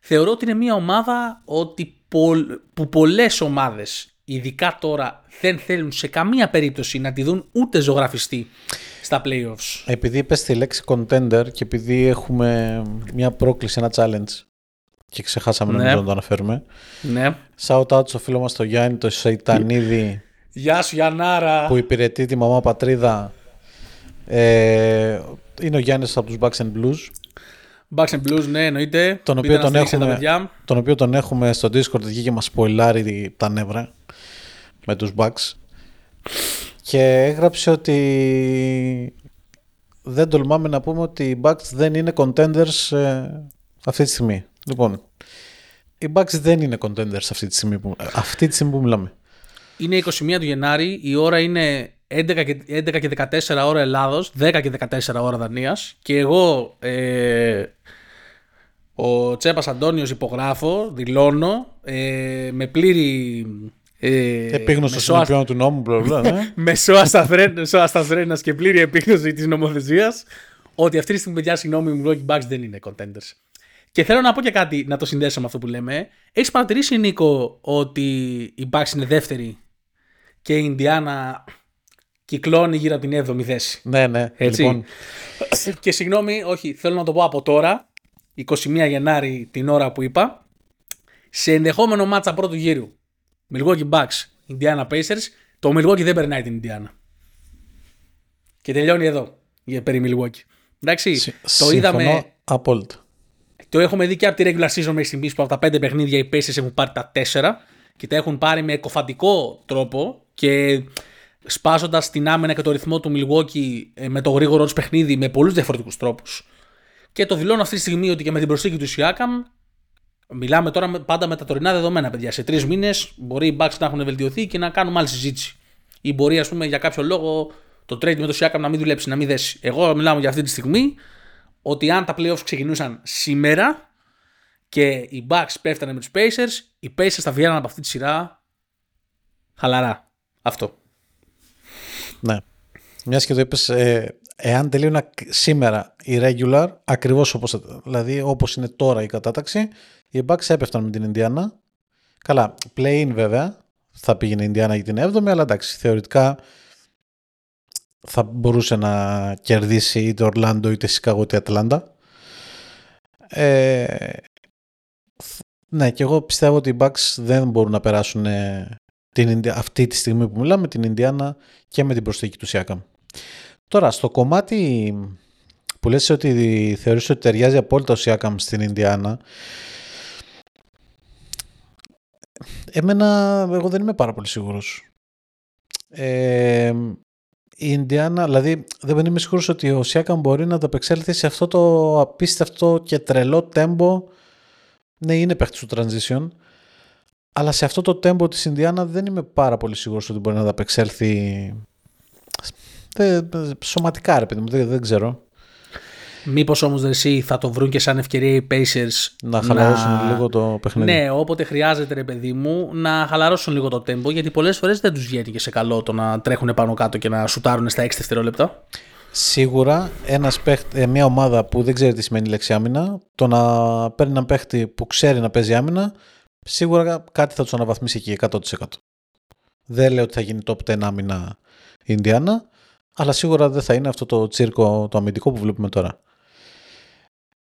Θεωρώ ότι είναι μια ομάδα ότι πο- που πολλές ομάδες, ειδικά τώρα, δεν θέλουν σε καμία περίπτωση να τη δουν ούτε ζωγραφιστή στα playoffs. Επειδή είπες τη λέξη contender και επειδή έχουμε μια πρόκληση, ένα challenge και ξεχάσαμε Ναι. νομίζω να το αναφέρουμε. Ναι. Shout out στο φίλο μας το Γιάννη το Σεϊτανίδη Γεια σου Γιαννάρα. που υπηρετεί τη μαμά πατρίδα. Ε, είναι ο Γιάννης από τους Bucks and Blues Bucks and Blues, ναι, εννοείται. τον Μπείτε οποίο να τον, στηρίξετε έχουμε, τα παιδιά. τον οποίο τον έχουμε στο Discord εκεί και μας σποιλάρει τα νεύρα με τους Bucks και έγραψε ότι δεν τολμάμε να πούμε ότι οι Bucks δεν είναι contenders ε, αυτή τη στιγμή. Λοιπόν, οι Bucks δεν είναι contenders αυτή τη στιγμή που, αυτή τη στιγμή που μιλάμε. Είναι 21 του Γενάρη, η ώρα είναι 11 και, 11 και 14 ώρα Ελλάδος, 10 και 14 ώρα Δανίας και εγώ, ε, ο Τσέπας Αντώνιος υπογράφω, δηλώνω, ε, με πλήρη... Ε, Επίγνωστο μεσοα- συνοποιών του νόμου, μπλα, μπλα, ναι. μεσοασταθρένας και πλήρη επίγνωση της νομοθεσίας ότι αυτή τη στιγμή, παιδιά, συγγνώμη, οι Milwaukee Bucks δεν είναι contenders. Και θέλω να πω και κάτι να το συνδέσω με αυτό που λέμε. Έχεις παρατηρήσει, Νίκο, ότι η Bucks είναι δεύτερη και η Ινδιάνα κυκλώνει γύρω από την 7η θέση; ναι, ναι. Έτσι. Λοιπόν, και συγγνώμη, όχι, θέλω να το πω από τώρα, 21 Γενάρη την ώρα που είπα, σε ενδεχόμενο μάτσα πρώτου γύρου, Milwaukee Bucks, Indiana Pacers, το Milwaukee δεν περνάει την Indiana. Και τελειώνει εδώ, για περί Milwaukee. Εντάξει, συ- το συμφωνώ είδαμε, απόλυτα. το έχουμε δει και από τη regular season μέχρι στιγμής που από τα πέντε παιχνίδια οι Pacers έχουν πάρει τα τέσσερα και τα έχουν πάρει με εκοφαντικό τρόπο και σπάζοντας την άμυνα και το ρυθμό του Milwaukee ε, με το γρήγορο τους παιχνίδι με πολλούς διαφορετικούς τρόπους. Και το δηλώνω αυτή τη στιγμή ότι και με την προσθήκη του Siakam μιλάμε τώρα με- πάντα με τα τωρινά δεδομένα, παιδιά. Σε τρεις μήνες μπορεί οι Bucks να έχουν βελτιωθεί και να κάνουμε άλλη συζήτηση. Ή μπορεί, ας πούμε, για κάποιο λόγο το trade με το Siakam να μην δουλέψει, να μην δέσει. Εγώ μιλάω για αυτή τη στιγμή ότι αν τα playoffs ξεκινούσαν σήμερα και οι Bucks πέφτανε με τους Pacers, οι Pacers θα βγαίνουν από αυτή τη σειρά χαλαρά. Αυτό. Ναι. Μιας και το είπες, ε, εάν τελείωνα κ- σήμερα η regular, ακριβώς όπως δηλαδή όπως είναι τώρα η κατάταξη, οι Bucks έπεφταν με την Ινδιάνα. Καλά, play-in βέβαια, θα πήγαινε η Ινδιάνα για την 7η, αλλά εντάξει, θεωρητικά θα μπορούσε να κερδίσει είτε Ορλάντο είτε Σικάγο είτε Ατλάντα. Ε, θ- ναι, και εγώ πιστεύω ότι οι Bucks δεν μπορούν να περάσουν ε, την, Ινδια- αυτή τη στιγμή που μιλάμε την Ινδιάνα και με την προσθήκη του Σιάκαμ. Τώρα, στο κομμάτι που λες ότι θεωρείς ότι ταιριάζει απόλυτα ο Σιάκαμ στην Ινδιάνα, εμένα, εγώ δεν είμαι πάρα πολύ σίγουρος. Ε, η Ινδιάνα, δηλαδή δεν είμαι σίγουρος ότι ο Σιάκαμ μπορεί να ανταπεξέλθει σε αυτό το απίστευτο και τρελό τέμπο. Ναι, είναι παίχτης του transition, αλλά σε αυτό το τέμπο της Ινδιάνα δεν είμαι πάρα πολύ σίγουρος ότι μπορεί να ανταπεξέλθει δεν- σωματικά ρε παιδί μου, δεν, δεν ξέρω. Μήπως όμως εσύ θα το βρουν και σαν ευκαιρία οι Pacers Να χαλαρώσουν λίγο το παιχνίδι. Ναι, όποτε χρειάζεται, ρε παιδί μου, να χαλαρώσουν λίγο το tempo γιατί πολλές φορές δεν τους βγαίνει και σε καλό το να τρέχουν πάνω κάτω και να σουτάρουν στα 6 δευτερόλεπτα. Σίγουρα ένας παίχτη, ε, μια ομάδα που δεν ξέρει τι σημαίνει η λέξη άμυνα, το να παίρνει έναν παίχτη που ξέρει να παίζει άμυνα, σίγουρα κάτι θα τους αναβαθμίσει εκεί 100%. Δεν λέω ότι θα γίνει top 10 άμυνα η Ινδιάνα, αλλά σίγουρα δεν θα είναι αυτό το τσίρκο το αμυντικό που βλέπουμε τώρα.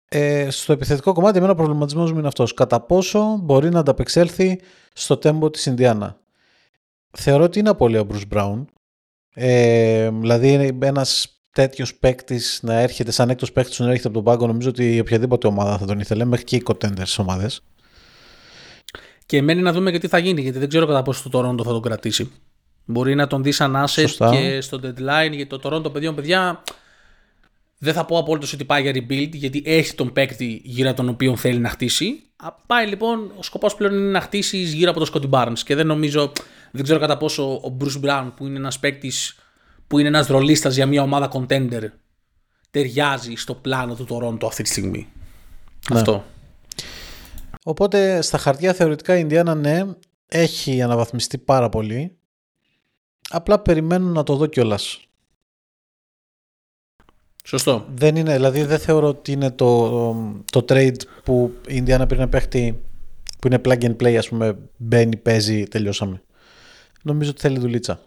Ε, στο επιθετικό κομμάτι, εμένα ο προβληματισμός μου είναι αυτός. Κατά πόσο μπορεί να ανταπεξέλθει στο τέμπο της Ινδιάνα. Θεωρώ ότι είναι απολύτω ο Bruce Brown. Ε, δηλαδή, ένας τέτοιος παίκτης να έρχεται, σαν έκτος παίκτης να έρχεται από τον πάγκο, νομίζω ότι οποιαδήποτε ομάδα θα τον ήθελε, μέχρι και οι contenders ομάδες. Και μένει να δούμε και τι θα γίνει, γιατί δεν ξέρω κατά πόσο το Toronto θα τον κρατήσει. Μπορεί να τον δει σαν asset και στο deadline, γιατί το Toronto παιδιών, παιδιά, δεν θα πω απόλυτος ότι πάει για rebuild, γιατί έχει τον παίκτη γύρω από τον οποίο θέλει να χτίσει. Πάει λοιπόν, ο σκοπός πλέον είναι να χτίσει γύρω από τον Scotty Barnes. Και δεν νομίζω, δεν ξέρω κατά πόσο ο Bruce Brown, που είναι ένας παίκτης που είναι ένας ρολίστας για μια ομάδα contender, ταιριάζει στο πλάνο του Toronto αυτή τη στιγμή. Ναι. Αυτό. Οπότε στα χαρτιά θεωρητικά η Ινδιάνα ναι, έχει αναβαθμιστεί πάρα πολύ. Απλά περιμένω να το δω κιόλας. Σωστό. Δεν είναι, δηλαδή δεν θεωρώ ότι είναι το, το trade που η Ινδιάνα πριν να παίχτη που είναι plug and play, ας πούμε, μπαίνει, παίζει, τελειώσαμε. Νομίζω ότι θέλει δουλίτσα.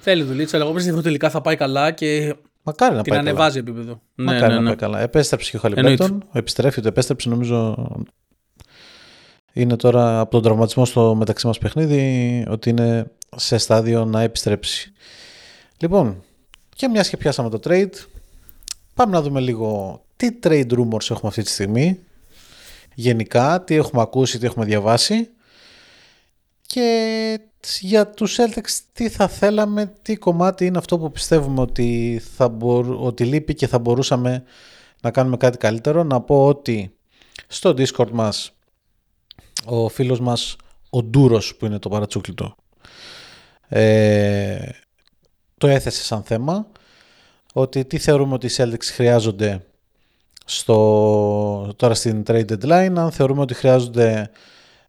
Θέλει δουλίτσα, αλλά εγώ πιστεύω τελικά θα πάει καλά και Μακάρι να την πάει ανεβάζει καλά. επίπεδο. Μακάρι ναι, ναι, ναι. να πάει καλά. Επέστρεψε και ο Χαλιμπέρτον. Επιστρέφει, το επέστρεψε νομίζω είναι τώρα από τον τραυματισμό στο μεταξύ μας παιχνίδι ότι είναι σε στάδιο να επιστρέψει. Λοιπόν, και μιας και πιάσαμε το trade, πάμε να δούμε λίγο τι trade rumors έχουμε αυτή τη στιγμή. Γενικά, τι έχουμε ακούσει, τι έχουμε διαβάσει. Και για τους Celtics τι θα θέλαμε, τι κομμάτι είναι αυτό που πιστεύουμε ότι, θα ότι λείπει και θα μπορούσαμε να κάνουμε κάτι καλύτερο. Να πω ότι στο Discord μας ο φίλος μας ο Ντούρος που είναι το παρατσούκλιτο ε, το έθεσε σαν θέμα ότι τι θεωρούμε ότι οι Celtics χρειάζονται στο, τώρα στην trade deadline αν θεωρούμε ότι χρειάζονται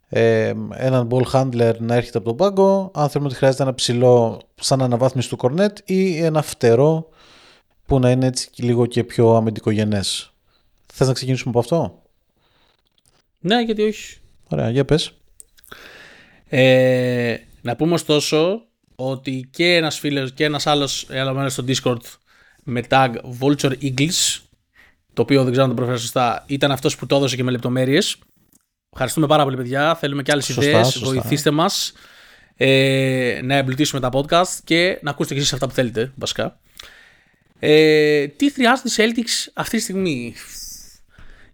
ε, έναν ball handler να έρχεται από τον πάγκο αν θεωρούμε ότι χρειάζεται ένα ψηλό σαν αναβάθμιση του κορνέτ ή ένα φτερό που να είναι έτσι λίγο και πιο αμυντικογενές. Θες να ξεκινήσουμε από αυτό; Ναι, γιατί όχι. Ωραία, για πες. Ε, να πούμε ωστόσο ότι και ένας φίλος και ένας άλλος άλλο στο Discord με tag Vulture Eagles το οποίο δεν ξέρω αν το προφέρω σωστά ήταν αυτός που το έδωσε και με λεπτομέρειες Ευχαριστούμε πάρα πολύ παιδιά, θέλουμε και άλλες ιδέες, βοηθήστε μας ε, να εμπλουτίσουμε τα podcast και να ακούσετε και εσείς αυτά που θέλετε βασικά. Ε, τι χρειάζεται η Celtics αυτή τη στιγμή;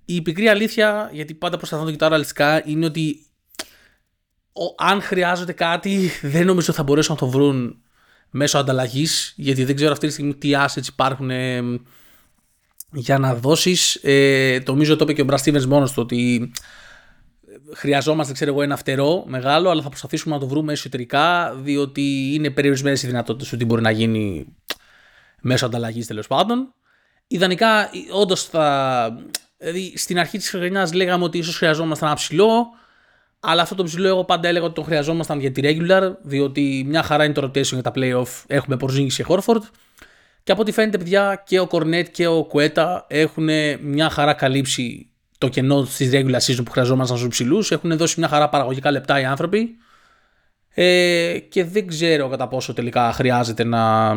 Η πικρή αλήθεια, γιατί πάντα προσπαθώ να το κοιτάω ρεαλιστικά, είναι ότι ο, αν χρειάζεται κάτι, δεν νομίζω θα μπορέσουν να το βρουν μέσω ανταλλαγής, γιατί δεν ξέρω αυτή τη στιγμή τι assets υπάρχουν ε, για να δώσεις. Ε, το νομίζω το είπε και ο Μπρα μόνος του ότι χρειαζόμαστε, ξέρω εγώ, ένα φτερό μεγάλο, αλλά θα προσπαθήσουμε να το βρούμε εσωτερικά, διότι είναι περιορισμένες οι δυνατότητες ότι μπορεί να γίνει μέσω ανταλλαγής τέλος πάντων. Ιδανικά, όντως θα Δηλαδή στην αρχή της χρονιάς λέγαμε ότι ίσως χρειαζόμασταν ένα ψηλό, αλλά αυτό το ψηλό εγώ πάντα έλεγα ότι το χρειαζόμασταν για τη regular, διότι μια χαρά είναι το rotation για τα playoff. Έχουμε Porzingis και Horford. Και από ό,τι φαίνεται, παιδιά, και ο Κορνέτ και ο Κουέτα έχουν μια χαρά καλύψει το κενό της regular season που χρειαζόμασταν στους ψηλούς. Έχουν δώσει μια χαρά παραγωγικά λεπτά οι άνθρωποι. Ε, και δεν ξέρω κατά πόσο τελικά χρειάζεται να,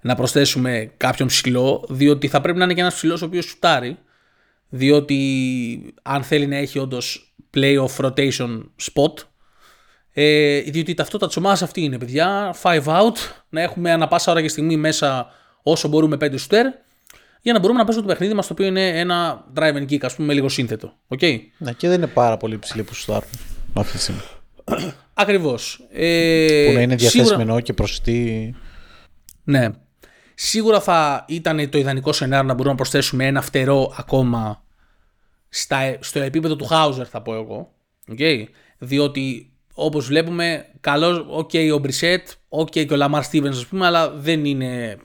να προσθέσουμε κάποιον ψηλό, διότι θα πρέπει να είναι και ένας ψηλός ο οποίος σουτάρει. Διότι αν θέλει να έχει όντως playoff rotation spot, ε, διότι η ταυτότητα της ομάδας αυτή είναι, παιδιά. Five out, να έχουμε ανα πάσα ώρα και στιγμή μέσα όσο μπορούμε πέντε σουτέρ, για να μπορούμε να παίζουμε το παιχνίδι μας, το οποίο είναι ένα drive and kick, ας πούμε, με λίγο σύνθετο. Okay? Ναι, και δεν είναι πάρα πολύ ψηλή που σουτάρουν αυτή τη στιγμή. Ακριβώς. Ε, που να είναι διαθέσιμο σίγουρα... και προσιτή. Ναι. Σίγουρα θα ήταν το ιδανικό σενάριο να μπορούμε να προσθέσουμε ένα φτερό ακόμα στα, στο επίπεδο του Χάουζερ θα πω εγώ. Okay. Διότι όπως βλέπουμε καλός, ok ο Μπρισέτ, ok και ο Λαμάρ Στίβενς ας πούμε, αλλά δεν είναι,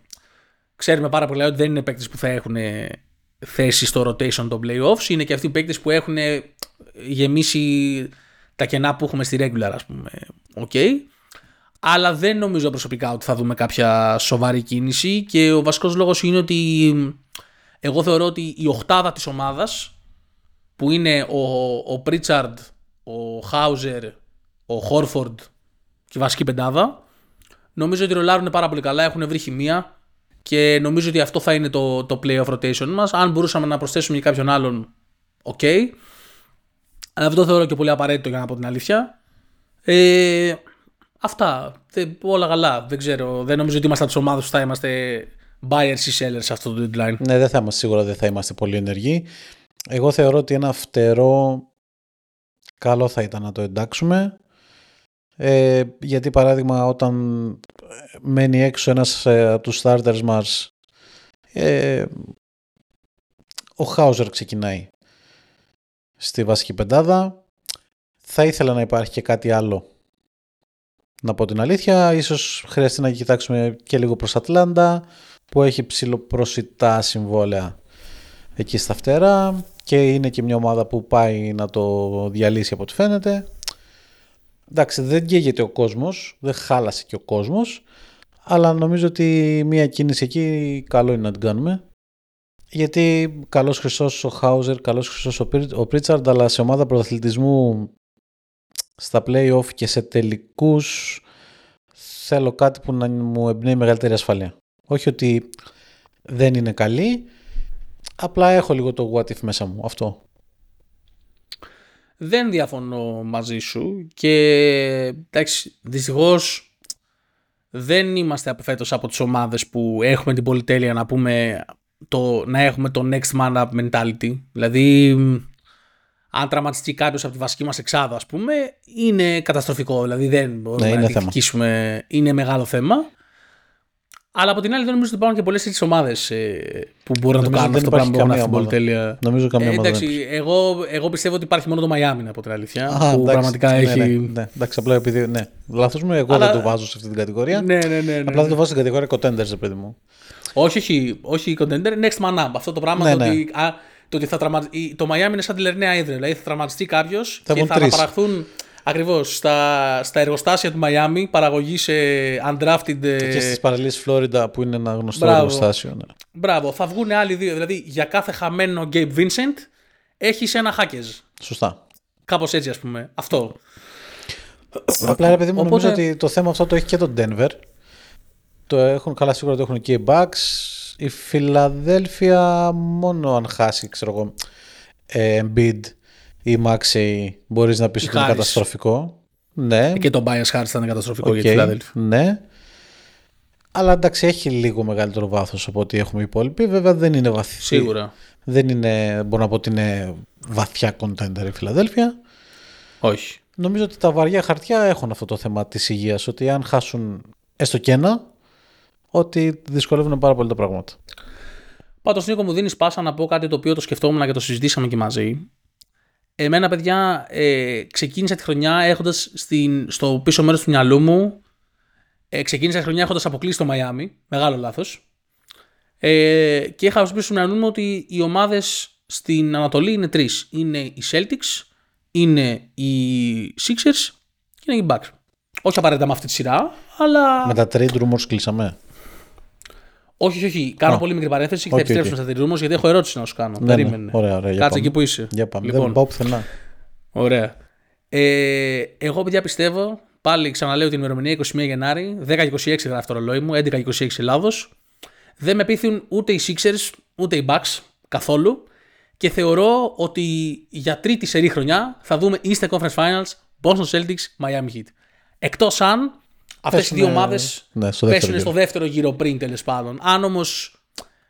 ξέρουμε πάρα πολύ ότι δεν είναι παίκτες που θα έχουν θέση στο rotation των playoffs, είναι και αυτοί οι παίκτες που έχουν γεμίσει τα κενά που έχουμε στη regular ας πούμε. Okay αλλά δεν νομίζω προσωπικά ότι θα δούμε κάποια σοβαρή κίνηση και ο βασικός λόγος είναι ότι εγώ θεωρώ ότι η οχτάδα της ομάδας που είναι ο, ο Πρίτσαρντ, ο Χάουζερ, ο Χόρφορντ και η βασική πεντάδα νομίζω ότι ρολάρουν πάρα πολύ καλά, έχουν βρει χημεία και νομίζω ότι αυτό θα είναι το, το playoff rotation μας. Αν μπορούσαμε να προσθέσουμε και κάποιον άλλον, OK. Okay. Αλλά δεν το θεωρώ και πολύ απαραίτητο για να πω την αλήθεια. Ε, αυτά. όλα καλά. Δεν ξέρω. Δεν νομίζω ότι είμαστε από τις ομάδες που θα είμαστε buyers ή sellers σε αυτό το deadline. Ναι, δεν θα είμαστε σίγουρα δεν θα είμαστε πολύ ενεργοί. Εγώ θεωρώ ότι ένα φτερό καλό θα ήταν να το εντάξουμε. Ε, γιατί παράδειγμα όταν μένει έξω ένας ε, από τους starters μας ε, ο Χάουζερ ξεκινάει στη βασική πεντάδα. Θα ήθελα να υπάρχει και κάτι άλλο. Να πω την αλήθεια, ίσως χρειαστεί να κοιτάξουμε και λίγο προς Ατλάντα που έχει ψιλοπροσιτά συμβόλαια εκεί στα φτερά και είναι και μια ομάδα που πάει να το διαλύσει από ό,τι φαίνεται. Εντάξει, δεν καίγεται ο κόσμος, δεν χάλασε και ο κόσμος, αλλά νομίζω ότι μια κίνηση εκεί καλό είναι να την κάνουμε. Γιατί καλός χρυσός ο Χάουζερ, καλός χρυσός ο Πρίτσαρντ, αλλά σε ομάδα πρωταθλητισμού στα play-off και σε τελικούς θέλω κάτι που να μου εμπνέει μεγαλύτερη ασφαλεία. Όχι ότι δεν είναι καλή, απλά έχω λίγο το what if μέσα μου. Αυτό. Δεν διαφωνώ μαζί σου και εντάξει, δυστυχώς δεν είμαστε απεφέτος από τις ομάδες που έχουμε την πολυτέλεια να πούμε το, να έχουμε το next man up mentality. Δηλαδή, αν τραυματιστεί κάποιος από τη βασική μας εξάδα, ας πούμε, είναι καταστροφικό. Δηλαδή, δεν μπορούμε ναι, να διεκδικήσουμε. Είναι μεγάλο θέμα. Αλλά από την άλλη, δεν νομίζω ότι υπάρχουν και πολλές τέτοιες ομάδες ε, που μπορούν να το κάνουν αυτό το πράγμα που έχουν την πολυτέλεια. Νομίζω καμία ε, εντάξει, εγώ, εγώ πιστεύω ότι υπάρχει μόνο το Μαϊάμι από την αλήθεια. Α, που εντάξει, πραγματικά ναι, έχει. Ναι, ναι, εντάξει, απλά επειδή. Ναι. Λάθος μου, εγώ Αλλά... δεν το βάζω σε αυτή την κατηγορία. Ναι, ναι, ναι, ναι, απλά δεν το βάζω στην κατηγορία contenders, παιδί μου. Όχι, όχι, όχι contender, next man up. Αυτό το πράγμα ναι, το, ναι. Ότι, α, το ότι θα τραυμα... το Miami είναι σαν τη Λερνέα Ήδρε. Δηλαδή θα τραυματιστεί κάποιος και θα αναπαραχθούν ακριβώς στα, στα εργοστάσια του Miami παραγωγή σε undrafted. Και, και στις παραλίες Φλόριντα που είναι ένα γνωστό Μπράβο. εργοστάσιο. Ναι. Μπράβο. Θα βγουν άλλοι δύο. Δηλαδή για κάθε χαμένο Gabe Vincent έχεις ένα hackers. Σωστά. Κάπως έτσι ας πούμε. Αυτό. Απλά ρε παιδί μου, Οπότε... νομίζω ότι το θέμα αυτό το έχει και το Denver. Το έχουν, καλά σίγουρα το έχουν και οι Bucks. Η Φιλαδέλφια μόνο αν χάσει, ξέρω εγώ, ε, Embiid ή Maxey μπορείς να πεις ότι είναι καταστροφικό. Ναι. Και το Bias Harris ήταν καταστροφικό okay. για τη Φιλαδέλφια. Ναι. Αλλά εντάξει έχει λίγο μεγαλύτερο βάθος από ό,τι έχουμε οι υπόλοιποι. Βέβαια δεν είναι βαθύ. Σίγουρα. Δεν είναι, μπορώ να πω ότι είναι βαθιά contender η Φιλαδέλφια. Όχι. Νομίζω ότι τα βαριά χαρτιά έχουν αυτό το θέμα της υγείας. Ότι αν χάσουν έστω και ένα, ότι δυσκολεύουν πάρα πολύ τα πράγματα. Πάντως, Νίκο, μου δίνεις πάσα να πω κάτι το οποίο το σκεφτόμουν και το συζητήσαμε και μαζί. Εμένα, παιδιά, ε, ξεκίνησα τη χρονιά έχοντας στο πίσω μέρος του μυαλού μου. Ε, ξεκίνησα τη χρονιά έχοντας αποκλείσει το Μαϊάμι. Μεγάλο λάθος. Ε, και είχα στο πίσω του μυαλού μου ότι οι ομάδες στην Ανατολή είναι τρεις. Είναι οι Celtics, είναι οι Sixers και είναι οι Bucks. Όχι απαραίτητα με αυτή τη σειρά, αλλά. Με τα trade rumors κλείσαμε. Όχι, όχι, όχι. Κάνω πολύ μικρή παρένθεση και θα επιστρέψουμε στα τρίτου γιατί έχω ερώτηση να σου κάνω. Ναι, ναι. Περίμενε. Ωραία, ωραία, Κάτσε εκεί που είσαι. Για πάμε. Λοιπόν, Δεν πάω πουθενά. Ωραία. Ε, εγώ, παιδιά, πιστεύω, πάλι ξαναλέω την ημερομηνία 21 Γενάρη, 10-26 γράφει το ρολόι μου, 11-26 Ελλάδος. Δεν με πείθουν ούτε οι Sixers ούτε οι Bucks καθόλου. Και θεωρώ ότι για τρίτη σερή χρονιά θα δούμε Eastern Conference Finals, Boston Celtics, Miami Heat. Εκτός αν Αυτές οι δύο ομάδες ναι, πέσουν στο δεύτερο γύρο πριν τέλος πάντων. Αν όμως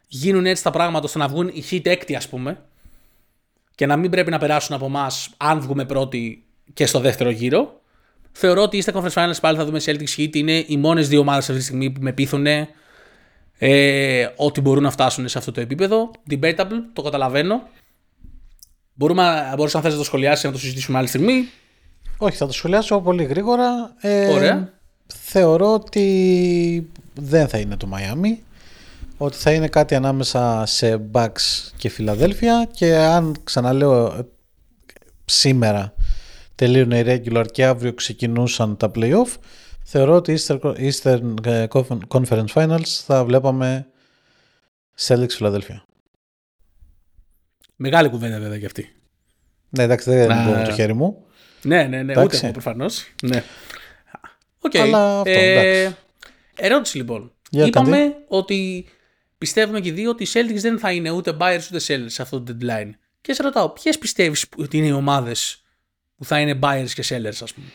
γίνουν έτσι τα πράγματα ώστε να βγουν οι hit έκτη, ας πούμε, και να μην πρέπει να περάσουν από εμάς αν βγούμε πρώτοι και στο δεύτερο γύρο, θεωρώ ότι είστε Conference Finals πάλι θα δούμε Celtics Heat. Είναι οι μόνες δύο ομάδες αυτή τη στιγμή που με πείθουν ε, ότι μπορούν να φτάσουν σε αυτό το επίπεδο. Debatable, το καταλαβαίνω. Μπορούμε, μπορούσα να θες να το σχολιάσεις να το συζητήσουμε άλλη στιγμή. Όχι, θα το σχολιάσω πολύ γρήγορα. Ε, Ωραία θεωρώ ότι δεν θα είναι το Miami ότι θα είναι κάτι ανάμεσα σε Bucks και Φιλαδέλφια και αν ξαναλέω σήμερα τελείουν οι regular και αύριο ξεκινούσαν τα playoff θεωρώ ότι Eastern Conference Finals θα βλέπαμε Celtics Φιλαδέλφια. Μεγάλη κουβέντα βέβαια και αυτή. Ναι εντάξει δεν μπορώ το χέρι μου. Ναι ναι ναι ούτε εγώ προφανώς. Ναι. Okay. Αλλά αυτό, ε, ερώτηση λοιπόν. Είπαμε ότι πιστεύουμε και οι δύο ότι οι Celtics δεν θα είναι ούτε buyers ούτε sellers σε αυτό το deadline. Και σε ρωτάω, ποιες πιστεύεις ότι είναι οι ομάδες που θα είναι buyers και sellers, ας πούμε;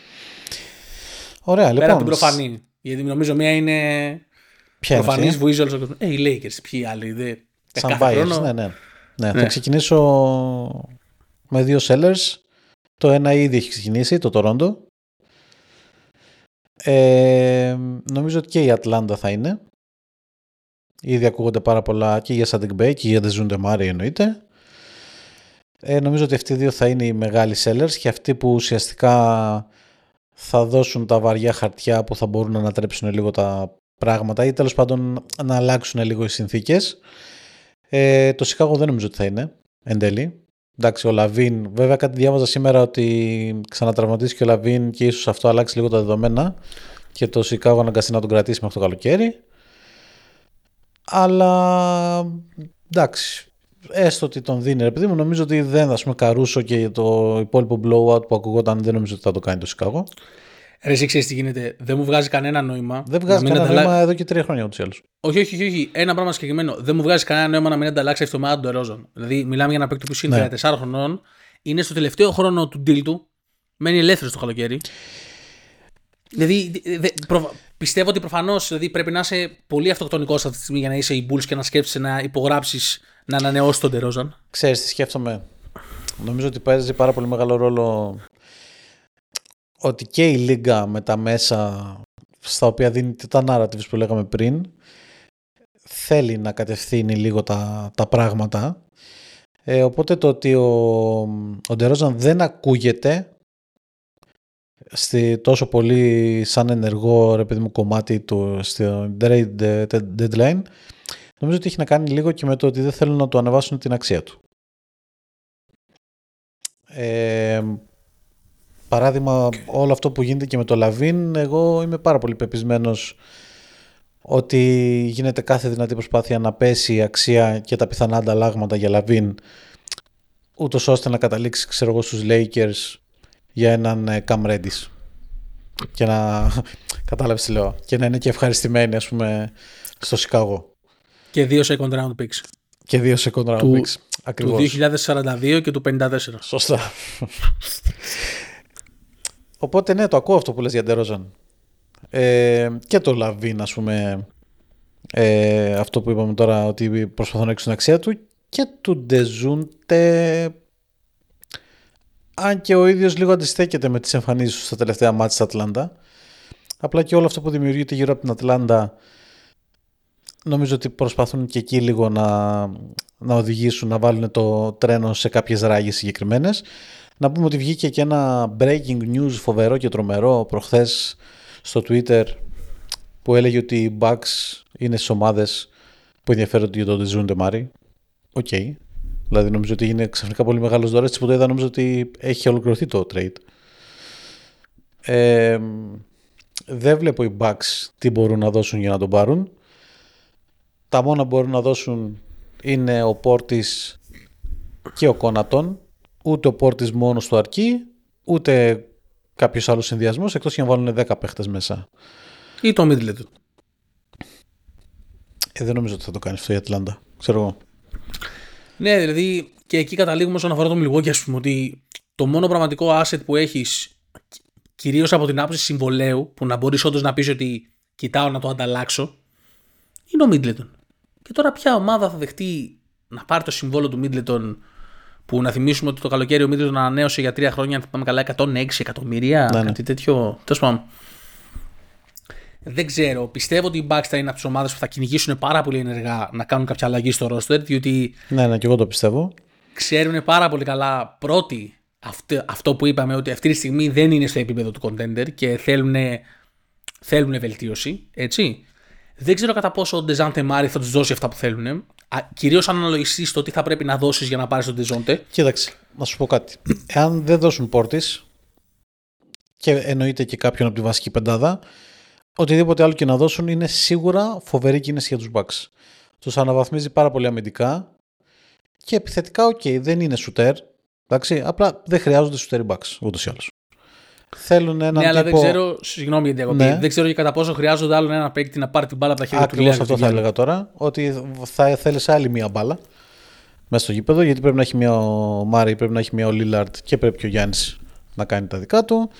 Ωραία, λοιπόν. Πέρα από την προφανή. Γιατί νομίζω μία είναι Ποια είναι προφανής αυτή; που ζει όλο ο κόσμο. Ε, οι Lakers, ποιοι άλλοι. Δε... Σαν κάθε buyers, χρόνο- ναι, ναι. ναι. Ναι. Θα ξεκινήσω με δύο sellers. Το ένα ήδη έχει ξεκινήσει, το Toronto. Ε, νομίζω ότι και η Ατλάντα θα είναι. Ήδη ακούγονται πάρα πολλά και για Σαντικ Bay και για Δεζούντε Μάρι εννοείται. Ε, νομίζω ότι αυτοί οι δύο θα είναι οι μεγάλοι sellers και αυτοί που ουσιαστικά θα δώσουν τα βαριά χαρτιά που θα μπορούν να ανατρέψουν λίγο τα πράγματα ή τέλος πάντων να αλλάξουν λίγο οι συνθήκες. Ε, το Σικάγο δεν νομίζω ότι θα είναι εν τέλει. Εντάξει, ο Λαβίν, βέβαια κάτι διάβαζα σήμερα ότι ξανατραυματίστηκε ο Λαβίν και ίσως αυτό αλλάξει λίγο τα δεδομένα και το Σικάγο αναγκαστεί να τον κρατήσει μέχρι το καλοκαίρι. Αλλά εντάξει, έστω ότι τον δίνει. Επειδή μου νομίζω ότι δεν, ας πούμε, Καρούσο και το υπόλοιπο blowout που ακουγόταν δεν νομίζω ότι θα το κάνει το Σικάγο. Ρε, εσύ ξέρεις τι γίνεται. Δεν μου βγάζει κανένα νόημα. Δεν βγάζει να μην κανένα ανταλλα- νόημα εδώ και τρία χρόνια ούτως ή άλλως. Όχι, όχι, όχι, όχι. Ένα πράγμα συγκεκριμένο. Δεν μου βγάζει κανένα νόημα να μην ανταλλάξει αυτό με τον Ρόζον. Δηλαδή, μιλάμε για ένα παίκτη που είναι Ναι. 34 χρονών, είναι στο τελευταίο χρόνο του deal του, μένει ελεύθερος το καλοκαίρι. Δηλαδή, δε- δε- προ- πιστεύω ότι προφανώς δηλαδή, πρέπει να είσαι πολύ αυτοκτονικός αυτή τη στιγμή για να είσαι οι Bulls και να σκέφτεσαι να υπογράψεις να ανανεώσεις τον Τερόζαν. Ξέρεις τι σκέφτομαι. Νομίζω ότι παίζει πάρα πολύ μεγάλο ρόλο ότι και η Λίγκα με τα μέσα στα οποία δίνει τα narratives που λέγαμε πριν θέλει να κατευθύνει λίγο τα, τα πράγματα. Ε, οπότε το ότι ο, ο Ντερόζαν δεν ακούγεται στη, τόσο πολύ σαν ενεργό ρε παιδί μου, κομμάτι του στο trade deadline νομίζω ότι έχει να κάνει λίγο και με το ότι δεν θέλουν να του ανεβάσουν την αξία του. Ε, παράδειγμα, όλο αυτό που γίνεται και με το Λαβίν, εγώ είμαι πάρα πολύ πεπεισμένος ότι γίνεται κάθε δυνατή προσπάθεια να πέσει η αξία και τα πιθανά ανταλλάγματα για Λαβίν ούτως ώστε να καταλήξει ξέρω εγώ στους Lakers για έναν ε, Cam Reddish και να κατάλαβες τι λέω και να είναι και ευχαριστημένοι ας πούμε στο Σικάγο Και δύο second round picks. και δύο second round Του- picks ακριβώς Του 2042 και του 54. Σωστά. Οπότε ναι, το ακούω αυτό που λες για Ντερόζαν. Ε, και το Λαβίν, ας πούμε, ε, αυτό που είπαμε τώρα, ότι προσπαθούν να ρίξουν την αξία του και του Dejounte αν και ο ίδιος λίγο αντιστέκεται με τις εμφανίσεις του στα τελευταία ματς της Ατλάντα. Απλά και όλο αυτό που δημιουργείται γύρω από την Ατλάντα νομίζω ότι προσπαθούν και εκεί λίγο να, να οδηγήσουν, να βάλουν το τρένο σε κάποιες ράγες συγκεκριμένες. Να πούμε ότι βγήκε και ένα breaking news φοβερό και τρομερό προχθές στο Twitter που έλεγε ότι οι Bucks είναι στις ομάδες που ενδιαφέρονται για το Dejounte Murray. OK. Δηλαδή νομίζω ότι είναι ξαφνικά πολύ μεγάλος δωρεάς που το είδα νομίζω ότι έχει ολοκληρωθεί το trade. Ε, δεν βλέπω οι Bucks τι μπορούν να δώσουν για να τον πάρουν. Τα μόνα που μπορούν να δώσουν είναι ο Πόρτις και ο Κόνατον. Ούτε ο Πόρτις μόνος του αρκεί, ούτε κάποιος άλλος συνδυασμός, εκτός και να βάλουν 10 παίχτες μέσα. Ή το Middleton. Ε, δεν νομίζω ότι θα το κάνει αυτό η Ατλάντα. Ξέρω εγώ. Ναι, δηλαδή και εκεί καταλήγουμε όσον αφορά το Milwaukee, ας πούμε, ότι το μόνο πραγματικό asset που έχεις, κυρίως από την άποψη συμβολέου, που να μπορείς όντως να πεις ότι κοιτάω να το ανταλλάξω, είναι ο Middleton. Και τώρα ποια ομάδα θα δεχτεί να πάρει το συμβόλαιο του Middleton, που να θυμίσουμε ότι το καλοκαίρι ο Middleton ανανέωσε για τρία χρόνια, αν θυμάμαι καλά, 106 εκατομμύρια, Ναι, ναι. κάτι τέτοιο. Τέλος πάντων. Δεν ξέρω. Πιστεύω ότι οι Bucks θα είναι από τις ομάδες που θα κυνηγήσουν πάρα πολύ ενεργά να κάνουν κάποια αλλαγή στο roster, διότι Ναι, ναι, και εγώ το πιστεύω. ξέρουν πάρα πολύ καλά πρώτοι αυτό, αυτό που είπαμε ότι αυτή τη στιγμή δεν είναι στο επίπεδο του contender και θέλουν, θέλουν βελτίωση, έτσι. Δεν ξέρω κατά πόσο ο Ντεζάντε Μάρι θα τους δώσει αυτά που θέλουν. Κυρίως αν αναλογιστείς το τι θα πρέπει να δώσεις για να πάρεις τον Ντεζόντε. Κοίταξε, να σου πω κάτι. Εάν δεν δώσουν Πόρτης και εννοείται και κάποιον από τη βασική πεντάδα, οτιδήποτε άλλο και να δώσουν είναι σίγουρα φοβερή κίνηση για τους Bucks. Τους αναβαθμίζει πάρα πολύ αμυντικά και επιθετικά, οκ, δεν είναι σουτέρ. Εντάξει, απλά δεν χρειάζονται σουτέρ οι Bucks, ούτως ή άλλως. Θέλουν έναν Ναι, αλλά τύπο... δεν ξέρω, συγγνώμη για την διακοπή, Ναι. δεν ξέρω και κατά πόσο χρειάζονται άλλον ένα παίκτη να πάρει την μπάλα από τα χέρια του Ακριβώς Λίλαρντ αυτό και θα του έλεγα τώρα. Ότι θα θέλεις άλλη μία μπάλα μέσα στο γήπεδο. Γιατί πρέπει να έχει μία ο Μάρεϊ, πρέπει να έχει μία ο Λίλαρντ και πρέπει και ο Γιάννης να κάνει τα δικά του.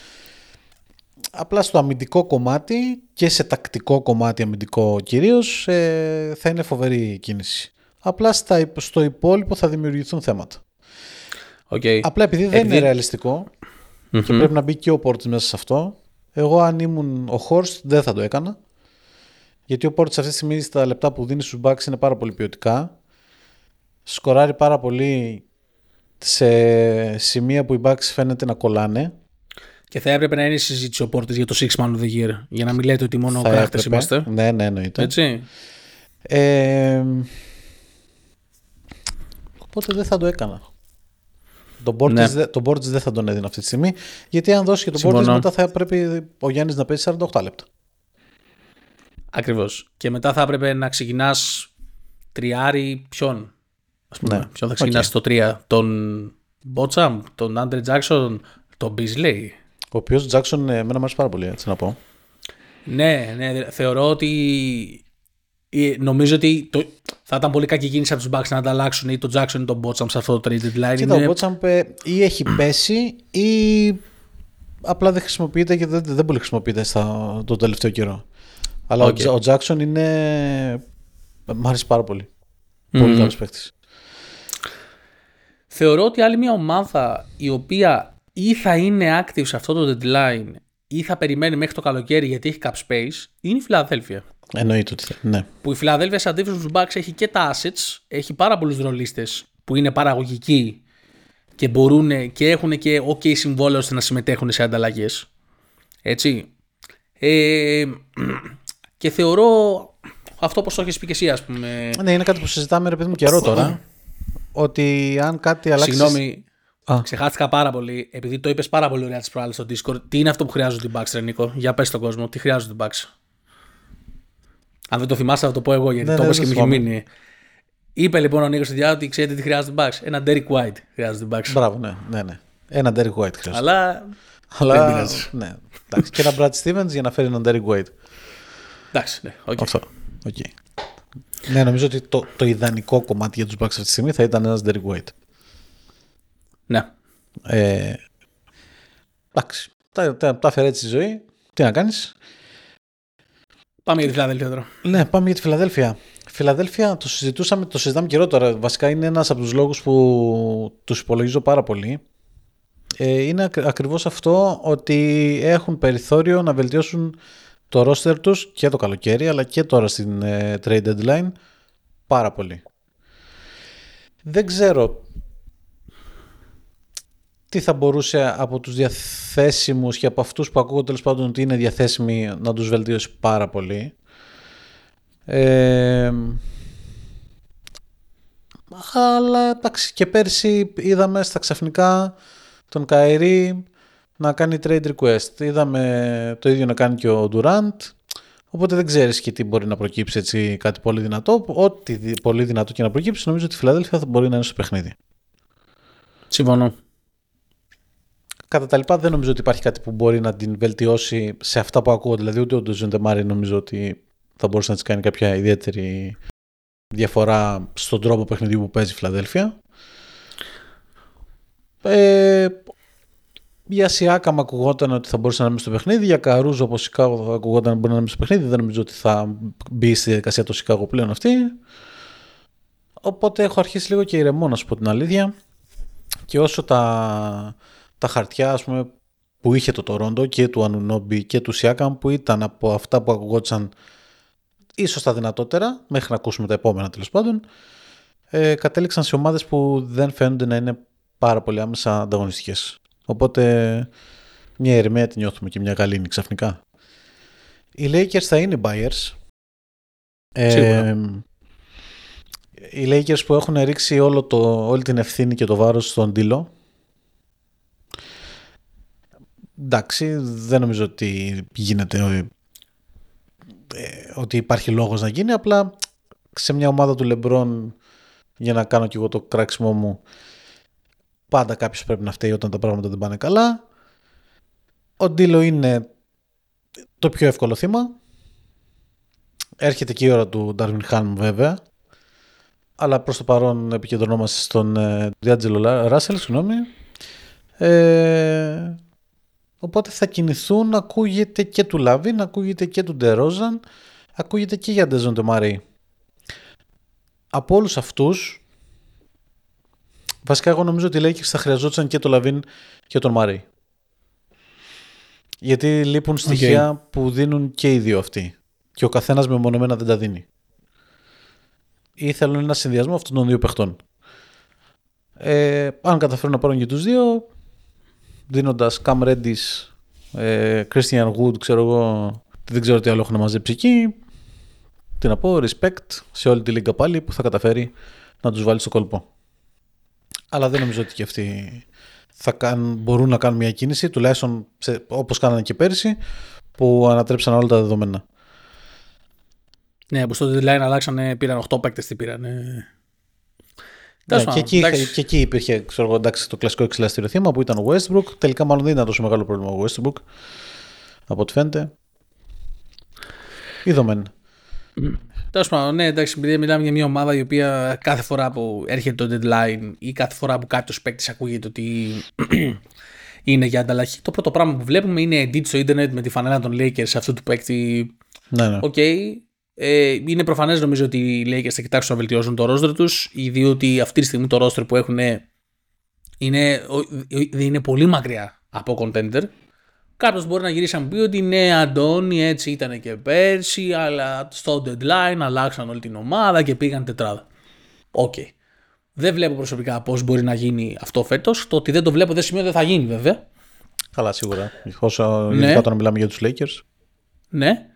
Απλά στο αμυντικό κομμάτι και σε τακτικό κομμάτι αμυντικό κυρίως ε, θα είναι φοβερή η κίνηση. Απλά στα, υπ- στο υπόλοιπο θα δημιουργηθούν θέματα. Οκ. Απλά επειδή δεν Επειδή- είναι ρεαλιστικό και πρέπει να μπει και ο Πόρτις μέσα σε αυτό, εγώ αν ήμουν ο Χόρστ δεν θα το έκανα. Γιατί ο Πόρτις αυτή τη στιγμή στα λεπτά που δίνει στους Bucks είναι πάρα πολύ ποιοτικά. Σκοράρει πάρα πολύ σε σημεία που οι Bucks φαίνεται να κολλάνε. Και θα έπρεπε να είναι η συζήτηση ο Πόρτη για το Six Man of the Year. Για να μην λέτε ότι μόνο Θα κράχτες έπρεπε. είμαστε. Ναι, ναι, εννοείται. Έτσι. Ε, οπότε δεν θα το έκανα. Τον Portis, Ναι. δε- τον Portis δεν θα τον έδινα αυτή τη στιγμή. Γιατί αν δώσει και τον Portis Συμφωνώ. μετά θα πρέπει ο Γιάννης να παίζει 48 λεπτά. Ακριβώς. Και μετά θα έπρεπε να ξεκινάς τριάρι ποιον. Ας πούμε, Ναι. Ποιον θα ξεκινάς στο 3, τον Μπότσαμ, τον Άντρε Τζάξον, τον Μπίζλεϊ. Ο οποίος Τζάξον εμένα μου αρέσει πάρα πολύ, έτσι να πω. Ναι, ναι, θεωρώ ότι. Ε, Νομίζω ότι το... θα ήταν πολύ κακή κίνηση από τους Bucks να ανταλλάξουν ή τον Jackson ή τον Botsam σε αυτό το trade deadline. Κοίτα, ο Είναι- Μπότσαμ ε, ή έχει πέσει ή απλά δεν χρησιμοποιείται και δεν, δεν πολύ χρησιμοποιείται στα, τον τελευταίο καιρό. Αλλά Οκ. ο, Τζα- ο Τζάξον είναι. Μ' αρέσει πάρα πολύ. Μμμ. Πολύ καλός παίκτης. Θεωρώ ότι άλλη μια ομάδα η οποία ή θα είναι active σε αυτό το deadline ή θα περιμένει μέχρι το καλοκαίρι γιατί έχει cap space είναι η Φιλαδέλφια. Εννοείται ότι. Ναι. Που η Φιλαδέλφια σε αντίθεση με τους Bucks έχει και τα assets, έχει πάρα πολλούς ρολίστες που είναι παραγωγικοί και μπορούν και έχουν και ok συμβόλαιο ώστε να συμμετέχουν σε ανταλλαγές. Έτσι. Ε, και θεωρώ αυτό όπως το έχεις πει και εσύ ας πούμε. ναι, είναι κάτι που συζητάμε ρε παιδί μου καιρό τώρα. ότι αν κάτι αλλάξει. Συγγνώμη, Α. ξεχάστηκα πάρα πολύ. Επειδή το είπες πάρα πολύ ωραία της προάλλης στο Discord, τι είναι αυτό που χρειάζονται οι Bucks, ρε Νίκο; Για πες στον κόσμο, τι χρειάζονται οι Bucks; Αν δεν το θυμάσαι, θα το πω εγώ γιατί Ναι, το ναι, είπες και δεν μου είχε θυμάμαι. μείνει. Είπε λοιπόν ο Νίκος στη διάρκεια ότι ξέρετε τι χρειάζονται οι Bucks. Ένα Derek White χρειάζονται οι Bucks. Μπράβο, ναι, ναι, ναι. Ένα Derek White χρειάζεται. Αλλά. Αλλά. δεν πειράζει. ναι, εντάξει. και ένα Brad Stevens για να φέρει έναν Derek White. Εντάξει, ναι, οκ. Αυτό. Οκ. Ναι, νομίζω ότι το, το ιδανικό κομμάτι για τους Bucks αυτή τη στιγμή θα ήταν ένας Derek White. Ναι. Ε, εντάξει. Τα, τα, τα έφερε έτσι η ζωή. Τι να κάνεις. Πάμε για τη Φιλαδέλφια τώρα. Ναι, πάμε για τη Φιλαδέλφια. Φιλαδέλφια το συζητούσαμε, το συζητάμε καιρό τώρα. Βασικά είναι ένας από τους λόγους που τους υπολογίζω πάρα πολύ. Ε, είναι ακ- ακριβώς αυτό ότι έχουν περιθώριο να βελτιώσουν το roster τους και το καλοκαίρι αλλά και τώρα στην ε, trade deadline πάρα πολύ. Δεν ξέρω τι θα μπορούσε από τους διαθέσιμους και από αυτούς που ακούω τέλος πάντων ότι είναι διαθέσιμοι να τους βελτιώσει πάρα πολύ. Ε, αλλά εντάξει και πέρσι είδαμε στα ξαφνικά τον Καερή να κάνει trade request. Είδαμε το ίδιο να κάνει και ο Durant. Οπότε δεν ξέρεις και τι μπορεί να προκύψει έτσι κάτι πολύ δυνατό. Ό,τι δι- πολύ δυνατό και να προκύψει νομίζω ότι η Φιλαδέλφια θα μπορεί να είναι στο παιχνίδι. Συμφωνώ. Κατά τα λοιπά δεν νομίζω ότι υπάρχει κάτι που μπορεί να την βελτιώσει σε αυτά που ακούω. Δηλαδή ούτε ο Ντοζούντε Μάρι νομίζω ότι θα μπορούσε να της κάνει κάποια ιδιαίτερη διαφορά στον τρόπο παιχνιδιού που παίζει η Φιλαδέλφια. Ε, για Σιάκα μου ακουγόταν ότι θα μπορούσε να είναι στο παιχνίδι. Για Καρούζο όπως Σικάγο θα ακουγόταν ότι μπορεί να είναι στο παιχνίδι. Δεν νομίζω ότι θα μπει στη διαδικασία το Σικάγο πλέον αυτή. Οπότε έχω αρχίσει λίγο και ηρεμώ να σου πω την αλήθεια. Και όσο τα, τα χαρτιά ας πούμε, που είχε το Τορόντο και του Ανουνόμπι και του Σιάκαμ που ήταν από αυτά που ακουγόντουσαν ίσως τα δυνατότερα μέχρι να ακούσουμε τα επόμενα τέλος πάντων ε, κατέληξαν σε ομάδες που δεν φαίνονται να είναι πάρα πολύ άμεσα ανταγωνιστικές. Οπότε μια ηρεμία τη νιώθουμε και μια γαλήνη ξαφνικά. Οι Lakers θα είναι buyers. Ε, Σίγουρα. οι Lakers που έχουν ρίξει όλο το, όλη την ευθύνη και το βάρος στον Ντίλο. Εντάξει, δεν νομίζω ότι γίνεται ε, ε, ότι υπάρχει λόγος να γίνει, απλά σε μια ομάδα του Λεμπρόν για να κάνω και εγώ το κράξιμο μου πάντα κάποιος πρέπει να φταίει όταν τα πράγματα δεν πάνε καλά. Ο Ντίλο είναι το πιο εύκολο θύμα. Έρχεται και η ώρα του Ντάρβιν Χάν βέβαια. Αλλά προς το παρόν επικεντρωνόμαστε στον Ντιάντζελο Ράσελ, συγγνώμη. Ε, οπότε θα κινηθούν, ακούγεται και του Λαβίν, ακούγεται και του Ντερόζαν, ακούγεται και για τον Ντεζάντε Μάρεϊ. Από όλους αυτούς, βασικά εγώ νομίζω ότι Lakers θα χρειαζόταν και το Λαβίν και τον Μάρεϊ. Γιατί λείπουν στοιχεία που δίνουν και οι δύο αυτοί. Και ο καθένας μεμονωμένα δεν τα δίνει. Ή θέλουν ένα συνδυασμό αυτών των δύο παιχτών. Ε, αν καταφέρουν να πάρουν και τους δύο, δίνοντας Cam Reddish, ε, Christian Wood, ξέρω εγώ, δεν ξέρω τι άλλο έχουν μαζέψει εκεί. Τι να πω, respect σε όλη τη λίγκα πάλι που θα καταφέρει να τους βάλει στο κόλπο. Αλλά δεν νομίζω ότι και αυτοί θα καν, μπορούν να κάνουν μια κίνηση, τουλάχιστον σε, όπως κάνανε και πέρσι, που ανατρέψαν όλα τα δεδομένα. Ναι, που στο deadline αλλάξανε, πήραν 8 παίκτες, τι πήραν. Ναι, και, εκεί, και εκεί υπήρχε ξέρω, εντάξει, το κλασικό εξελαστήριο θύμα που ήταν ο Westbrook. Τελικά μάλλον δεν ήταν τόσο μεγάλο πρόβλημα ο Westbrook από ό,τι φαίνεται. Είδομεν. Τέλος πάντων, ναι, εντάξει, επειδή μιλάμε για μια ομάδα η οποία κάθε φορά που έρχεται το deadline ή κάθε φορά που κάποιος παίκτης ακούγεται ότι είναι για ανταλλαγή, το πρώτο πράγμα που βλέπουμε είναι edit στο Ιντερνετ με τη φανέλα των Lakers αυτού του παίκτη. Ναι, ναι. Okay. Ε, είναι προφανές νομίζω ότι οι Lakers θα κοιτάξουν να βελτιώσουν το ρόστερ τους, διότι αυτή τη στιγμή το ρόστερ που έχουν είναι, είναι πολύ μακριά από contender. Κάποιος μπορεί να γυρίσει να πει ότι ναι, Αντώνη, έτσι ήταν και πέρσι, αλλά στο deadline αλλάξαν όλη την ομάδα και πήγαν τετράδα. Ok. Okay. Δεν βλέπω προσωπικά πώς μπορεί να γίνει αυτό φέτος. Το ότι δεν το βλέπω δεν σημαίνει ότι δεν θα γίνει βέβαια. Καλά, σίγουρα. Όσο ναι. όταν μιλάμε για τους Lakers. Ναι.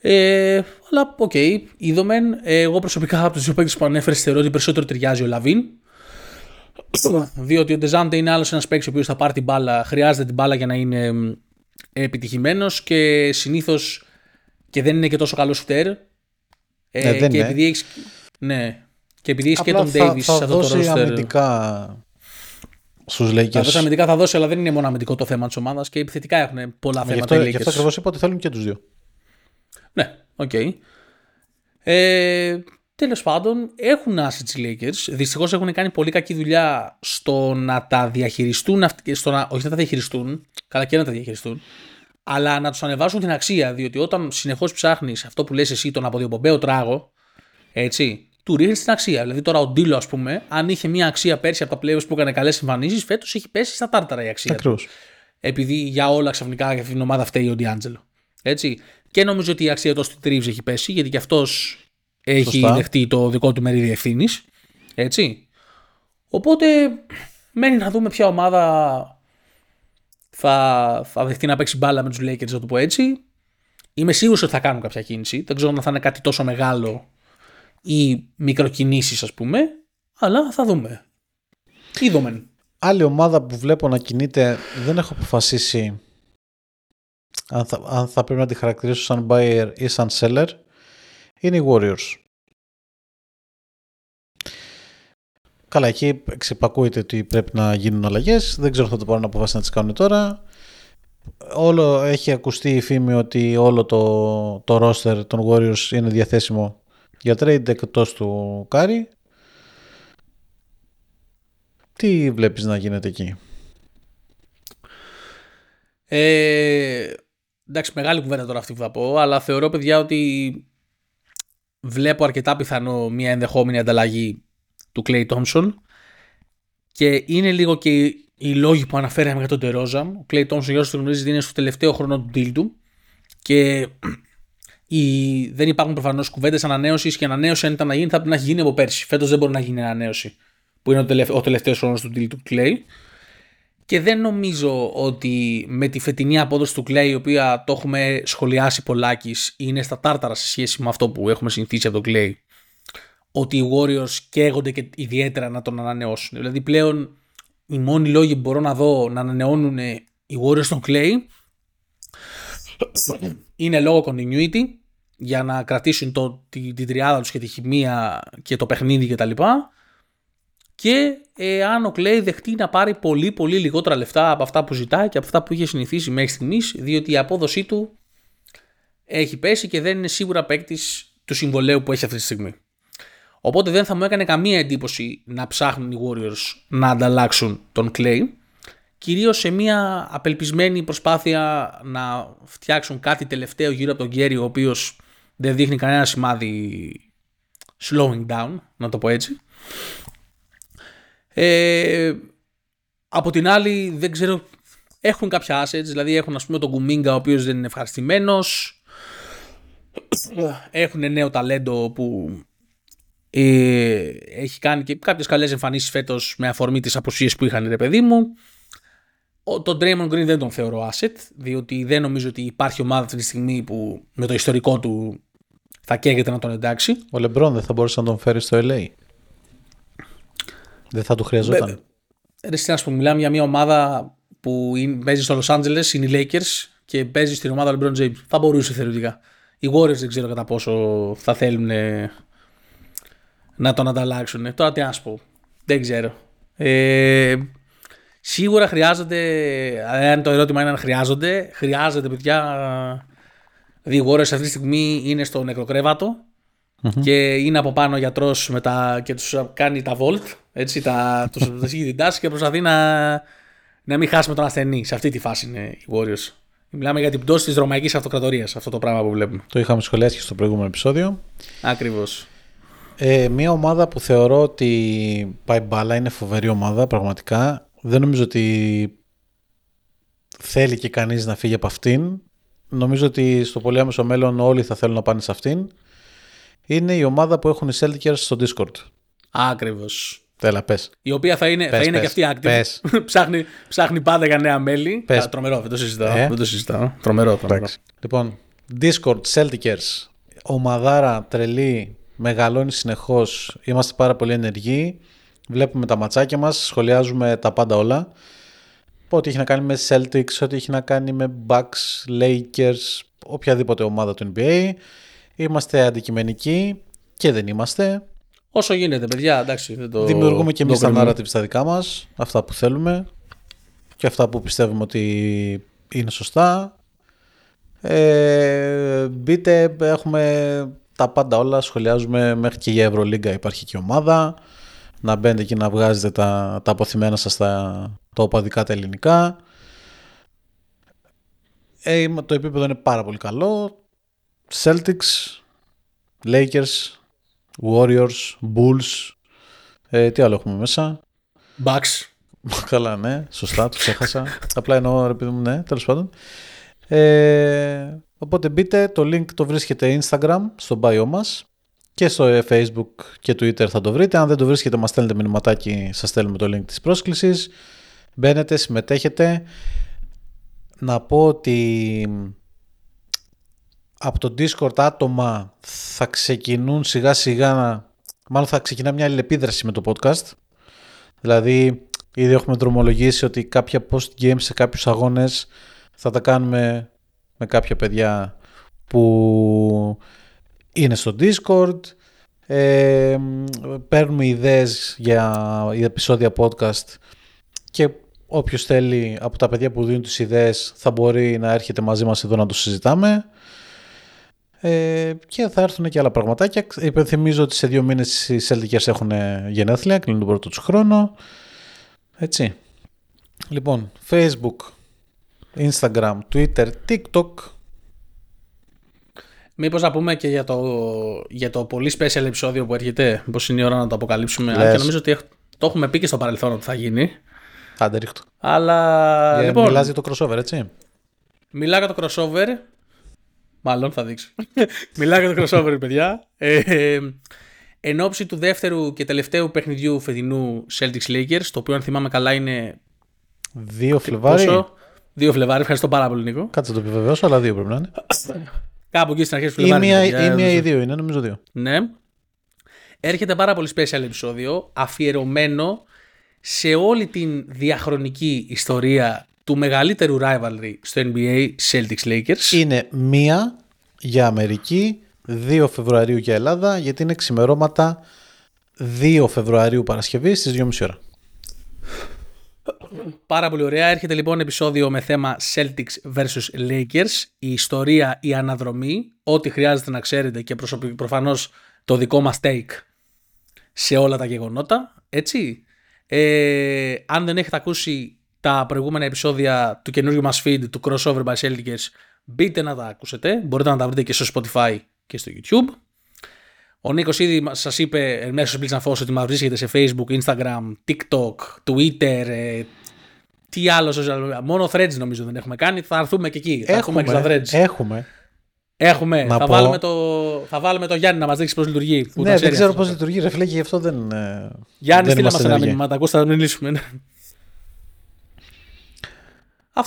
Ε, αλλά ok, okay, είδομεν. Εγώ προσωπικά από τους δύο παίκτες που ανέφερες θεωρώ ότι περισσότερο ταιριάζει ο Λαβίν. Διότι ο Ντεζάντε είναι άλλος ένας παίκτης ο οποίος θα πάρει την μπάλα, χρειάζεται την μπάλα για να είναι επιτυχημένος και συνήθως και δεν είναι και τόσο καλός σουτέρ. Ε, ναι, δεν και είναι. επειδή έχεις. Ναι. Και επειδή έχεις και τον Ντέιβις σε αυτό το δώσει ρόστερ. αμυντικά στους Lakers. Θα δώσει αμυντικά θα δώσει, αλλά δεν είναι μόνο αμυντικό το θέμα της ομάδας και επιθετικά έχουν πολλά Γι' θέματα. αυτό, οι γι' Lakers. αυτό ακριβώς είπα ότι θέλουν και τους δύο. Ναι, οκ. Ε, Τέλος πάντων, έχουν assets οι Lakers. Δυστυχώς έχουν κάνει πολύ κακή δουλειά στο να τα διαχειριστούν, αυτ- στο να, όχι να τα διαχειριστούν, καλά και να τα διαχειριστούν, αλλά να τους ανεβάσουν την αξία. Διότι όταν συνεχώς ψάχνεις αυτό που λες εσύ, τον αποδιοπομπαίο τράγο, έτσι, του ρίχνεις την αξία. Δηλαδή τώρα ο Ντίλο, ας πούμε, αν είχε μια αξία πέρσι από τα playoffs που έκανε καλές εμφανίσεις, φέτος έχει πέσει στα τάρταρα η αξία. του Ακριβώς. επειδή για όλα ξαφνικά για αυτήν την ομάδα φταίει ο Ντιάντζελο. Έτσι. Και νομίζω ότι η αξία του Austin Reeves έχει πέσει, γιατί και αυτός έχει Σωστά. δεχτεί το δικό του μερίδιο ευθύνης. Έτσι. Οπότε μένει να δούμε ποια ομάδα θα, θα δεχτεί να παίξει μπάλα με τους Lakers, να το πω έτσι. Είμαι σίγουρος ότι θα κάνουν κάποια κίνηση. Δεν ξέρω αν θα είναι κάτι τόσο μεγάλο ή μικροκινήσεις, ας πούμε. Αλλά θα δούμε. Είδομεν. Άλλη ομάδα που βλέπω να κινείται, δεν έχω αποφασίσει αν θα, αν θα πρέπει να τη χαρακτηρίσω σαν buyer ή σαν seller, είναι οι Warriors. Καλά, εκεί εξυπακούεται ότι πρέπει να γίνουν αλλαγές. Δεν ξέρω αν θα το πάρουν αποφάσει να τις κάνουν τώρα. Όλο έχει ακουστεί η φήμη ότι όλο το, το roster των Warriors είναι διαθέσιμο για trade εκτός του Κάρι. Τι βλέπεις να γίνεται εκεί; Ε, εντάξει, μεγάλη κουβέντα τώρα αυτή που θα πω, αλλά θεωρώ, παιδιά, ότι βλέπω αρκετά πιθανό μια ενδεχόμενη ανταλλαγή του Klay Thompson και είναι λίγο και οι λόγοι που αναφέραμε για τον Τερόζα. Ο Clay Thompson, για όσους το γνωρίζετε, είναι στο τελευταίο χρόνο του deal του και οι, δεν υπάρχουν προφανώς κουβέντες ανανέωσης και ανανέωση αν ήταν να γίνει θα πρέπει να έχει γίνει από πέρσι. Φέτος δεν μπορεί να γίνει ανανέωση που είναι ο, τελευ- ο τελευταίος χρόνος του deal του Clay. Και δεν νομίζω ότι με τη φετινή απόδοση του Clay, η οποία το έχουμε σχολιάσει πολλάκις, είναι στα τάρταρα σε σχέση με αυτό που έχουμε συνηθίσει από τον Clay, ότι οι Warriors καίγονται και ιδιαίτερα να τον ανανεώσουν. Δηλαδή πλέον οι μόνοι λόγοι που μπορώ να δω να ανανεώνουν οι Warriors τον Clay είναι λόγω continuity για να κρατήσουν το, τη, την τριάδα τους και τη χημεία και το παιχνίδι κτλ. Και, και αν ο Κλέη δεχτεί να πάρει πολύ πολύ λιγότερα λεφτά από αυτά που ζητάει και από αυτά που είχε συνηθίσει μέχρι στιγμής, διότι η απόδοσή του έχει πέσει και δεν είναι σίγουρα παίκτης του συμβολέου που έχει αυτή τη στιγμή. Οπότε δεν θα μου έκανε καμία εντύπωση να ψάχνουν οι Warriors να ανταλλάξουν τον Clay. Κυρίως σε μια απελπισμένη προσπάθεια να φτιάξουν κάτι τελευταίο γύρω από τον Γκέρι ο οποίος δεν δείχνει κανένα σημάδι slowing down, να το πω έτσι. Ε, από την άλλη δεν ξέρω, έχουν κάποια assets, δηλαδή έχουν ας πούμε τον Κουμίγκα ο οποίος δεν είναι ευχαριστημένος, έχουν νέο ταλέντο που ε, έχει κάνει και κάποιες καλές εμφανίσεις φέτος με αφορμή τις αποσίες που είχαν ρε παιδί μου. Ο, τον Draymond Green δεν τον θεωρώ asset, διότι δεν νομίζω ότι υπάρχει ομάδα αυτή τη στιγμή που με το ιστορικό του θα καίγεται να τον εντάξει. Ο Λεμπρόν δεν θα μπορούσε να τον φέρει στο LA. Δεν θα του χρειαζόταν. Ρε να μιλάμε για μια ομάδα που παίζει στο Los Angeles, είναι οι Lakers και παίζει στην ομάδα LeBron James. Θα μπορούσε θεωρητικά. Οι Warriors δεν ξέρω κατά πόσο θα θέλουν να τον ανταλλάξουν. Τώρα τι να σου πω. Δεν ξέρω. Ε, σίγουρα χρειάζονται, αν το ερώτημα είναι αν χρειάζονται, χρειάζεται παιδιά. Δηλαδή, οι Warriors αυτή τη στιγμή είναι στο νεκροκρεβατο και είναι από πάνω ο γιατρός και τους κάνει τα volt. Έτσι, τα, τους, έχει την τάση και προσπαθεί να, να μην χάσουμε τον ασθενή. Σε αυτή τη φάση είναι οι Warriors. Μιλάμε για την πτώση της Ρωμαϊκής Αυτοκρατορίας, αυτό το πράγμα που βλέπουμε. Το είχαμε σχολιάσει και στο προηγούμενο επεισόδιο. Ακριβώς. Ε, μια ομάδα που θεωρώ ότι πάει μπάλα, είναι φοβερή ομάδα πραγματικά. Δεν νομίζω ότι θέλει και κανείς να φύγει από αυτήν. Νομίζω ότι στο πολύ άμεσο μέλλον όλοι θα θέλουν να πάνε σε αυτήν. Είναι η ομάδα που έχουν οι Celtics στο Discord. Ακριβώς. Τέλα, πες. Η οποία θα είναι, πες, θα είναι πες, και αυτή active. Πες. ψάχνει, ψάχνει πάντα για νέα μέλη. Πες. Α, τρομερό, δεν το συζητάω. Ε. Δεν το συζητάω. Τρομερό, τρομερό. Εντάξει. Λοιπόν, Discord, Celtics, ομαδάρα τρελή, μεγαλώνει συνεχώς, είμαστε πάρα πολύ ενεργοί, βλέπουμε τα ματσάκια μας, σχολιάζουμε τα πάντα όλα. Ό,τι έχει να κάνει με Celtics, ό,τι έχει να κάνει με Bucks, Lakers, οποιαδήποτε ομάδα του NBA. Είμαστε αντικειμενικοί και δεν είμαστε. Όσο γίνεται, παιδιά, εντάξει. Δεν το, Δημιουργούμε και εμείς το τα κρίνουμε. narrative στα δικά μας, αυτά που θέλουμε και αυτά που πιστεύουμε ότι είναι σωστά. Ε, μπείτε, έχουμε τα πάντα όλα, σχολιάζουμε μέχρι και για Ευρωλίγκα υπάρχει και ομάδα. Να μπαίνετε εκεί να βγάζετε τα, τα αποθυμένα σας τα, τα οπαδικά τα ελληνικά. Ε, το επίπεδο είναι πάρα πολύ καλό. Celtics, Lakers, Warriors, Bulls. Ε, τι άλλο έχουμε μέσα; Bucks. Καλά, ναι, σωστά, το ξέχασα. Απλά εννοώ, ρε παιδί μου, ναι, τέλος πάντων. Ε, οπότε μπείτε, το link το βρίσκεται Instagram, στο bio μας και στο ε, Facebook και Twitter θα το βρείτε. Αν δεν το βρίσκετε, μας στέλνετε μηνυματάκι, σας στέλνουμε το link της πρόσκλησης. Μπαίνετε, συμμετέχετε. Να πω ότι από το Discord άτομα θα ξεκινούν σιγά σιγά, μάλλον θα ξεκινά μια αλληλεπίδραση με το podcast. Δηλαδή, ήδη έχουμε δρομολογήσει ότι κάποια post-game σε κάποιους αγώνες θα τα κάνουμε με κάποια παιδιά που είναι στο Discord. Ε, παίρνουμε ιδέες για επεισόδια podcast και όποιος θέλει από τα παιδιά που δίνουν τις ιδέες θα μπορεί να έρχεται μαζί μας εδώ να το συζητάμε. Ε, και θα έρθουν και άλλα πραγματάκια. Υπενθυμίζω ότι σε δύο μήνες οι Celtics έχουν γενέθλια, κλείνουν τον πρώτο τους χρόνο. Έτσι. Λοιπόν, Facebook, Instagram, Twitter, TikTok. Μήπως να πούμε και για το, για το πολύ special επεισόδιο που έρχεται. Μήπω είναι η ώρα να το αποκαλύψουμε. Αν Λες. και νομίζω ότι έχ- το έχουμε πει και στο παρελθόν ότι θα γίνει. Άντε ρίχτω. Αλλά. Ε, λοιπόν, Μιλάς για το crossover, έτσι. Μιλάω για το crossover. Μάλλον θα δείξω. Μιλάω για το crossover, παιδιά. Ε, εν ώψη του δεύτερου και τελευταίου παιχνιδιού φετινού Celtics Lakers, το οποίο αν θυμάμαι καλά είναι. 2 Φλεβάρι. Πόσο; 2 Φλεβάρι, ευχαριστώ πάρα πολύ, Νίκο. Κάτσε να το επιβεβαιώσω, αλλά δύο πρέπει να είναι. Κάπου εκεί στην αρχή του Ή Φλεβάρι. μία, παιδιά, ή μία δεν ή δύο είναι, νομίζω δύο. Ναι. Έρχεται πάρα πολύ special επεισόδιο αφιερωμένο σε όλη την διαχρονική ιστορία του μεγαλύτερου rivalry στο NBA Celtics Lakers. Είναι μία για Αμερική, 2 Φεβρουαρίου για Ελλάδα, γιατί είναι ξημερώματα 2 Φεβρουαρίου Παρασκευή στις 2.30 ώρα. Πάρα πολύ ωραία. Έρχεται λοιπόν επεισόδιο με θέμα Celtics vs Lakers. Η ιστορία, η αναδρομή, ό,τι χρειάζεται να ξέρετε και προφανώς το δικό μας take σε όλα τα γεγονότα. Έτσι. Ε, αν δεν έχετε ακούσει τα προηγούμενα επεισόδια του καινούργιου μας feed του Crossover by Celtics, μπείτε να τα ακούσετε. Μπορείτε να τα βρείτε και στο Spotify και στο YouTube. Ο Νίκος ήδη σας είπε μέσω Blitz Fos ότι μας βρίσκεται σε Facebook, Instagram, TikTok, Twitter, ε, τι άλλο social Μόνο threads νομίζω δεν έχουμε κάνει. Θα έρθουμε και εκεί. Θα έχουμε, και στα threads. Έχουμε. Έχουμε. θα, βάλουμε το, θα βάλουμε το Γιάννη να μας δείξει πώς λειτουργεί. Που ναι, δεν ξέρω πώς λειτουργεί. Ρε φίλε, γι' αυτό δεν. Ε, Γιάννη, στείλε μας ένα μήνυμα. Τα ακούστε, θα μιλήσουμε.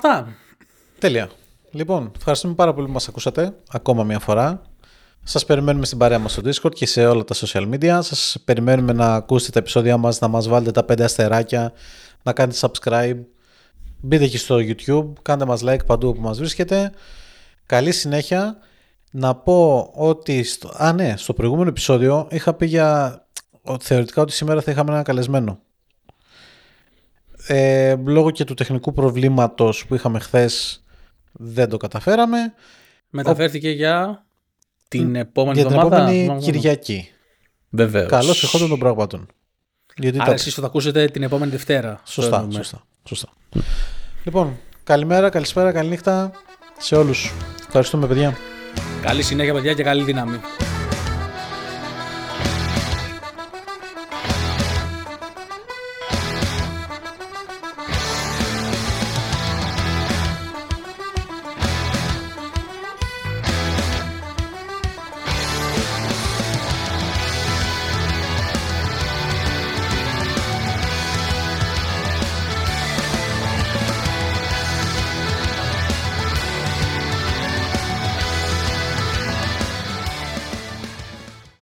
Ναι. Αυτά. Τέλεια. Λοιπόν, ευχαριστούμε πάρα πολύ που μας ακούσατε ακόμα μια φορά. Σας περιμένουμε στην παρέα μας στο Discord και σε όλα τα social media. Σας περιμένουμε να ακούσετε τα επεισόδια μας, να μας βάλετε τα πέντε αστεράκια, να κάνετε subscribe. Μπείτε και στο YouTube, κάντε μας like παντού όπου μας βρίσκετε. Καλή συνέχεια. Να πω ότι, στο, α ναι, στο προηγούμενο επεισόδιο είχα πει για θεωρητικά ότι σήμερα θα είχαμε ένα καλεσμένο. Ε, λόγω και του τεχνικού προβλήματος που είχαμε χθες δεν το καταφέραμε. Μεταφέρθηκε για την επόμενη για την επόμενη Κυριακή. Βεβαίως. Καλώς εχόντων των πραγμάτων. Γιατί Άρα εσείς θα το ακούσετε την επόμενη Δευτέρα. Σωστά, σωστά, σωστά. Λοιπόν, καλημέρα, καλησπέρα, καληνύχτα σε όλους. Ευχαριστούμε παιδιά. Καλή συνέχεια παιδιά και καλή δύναμη.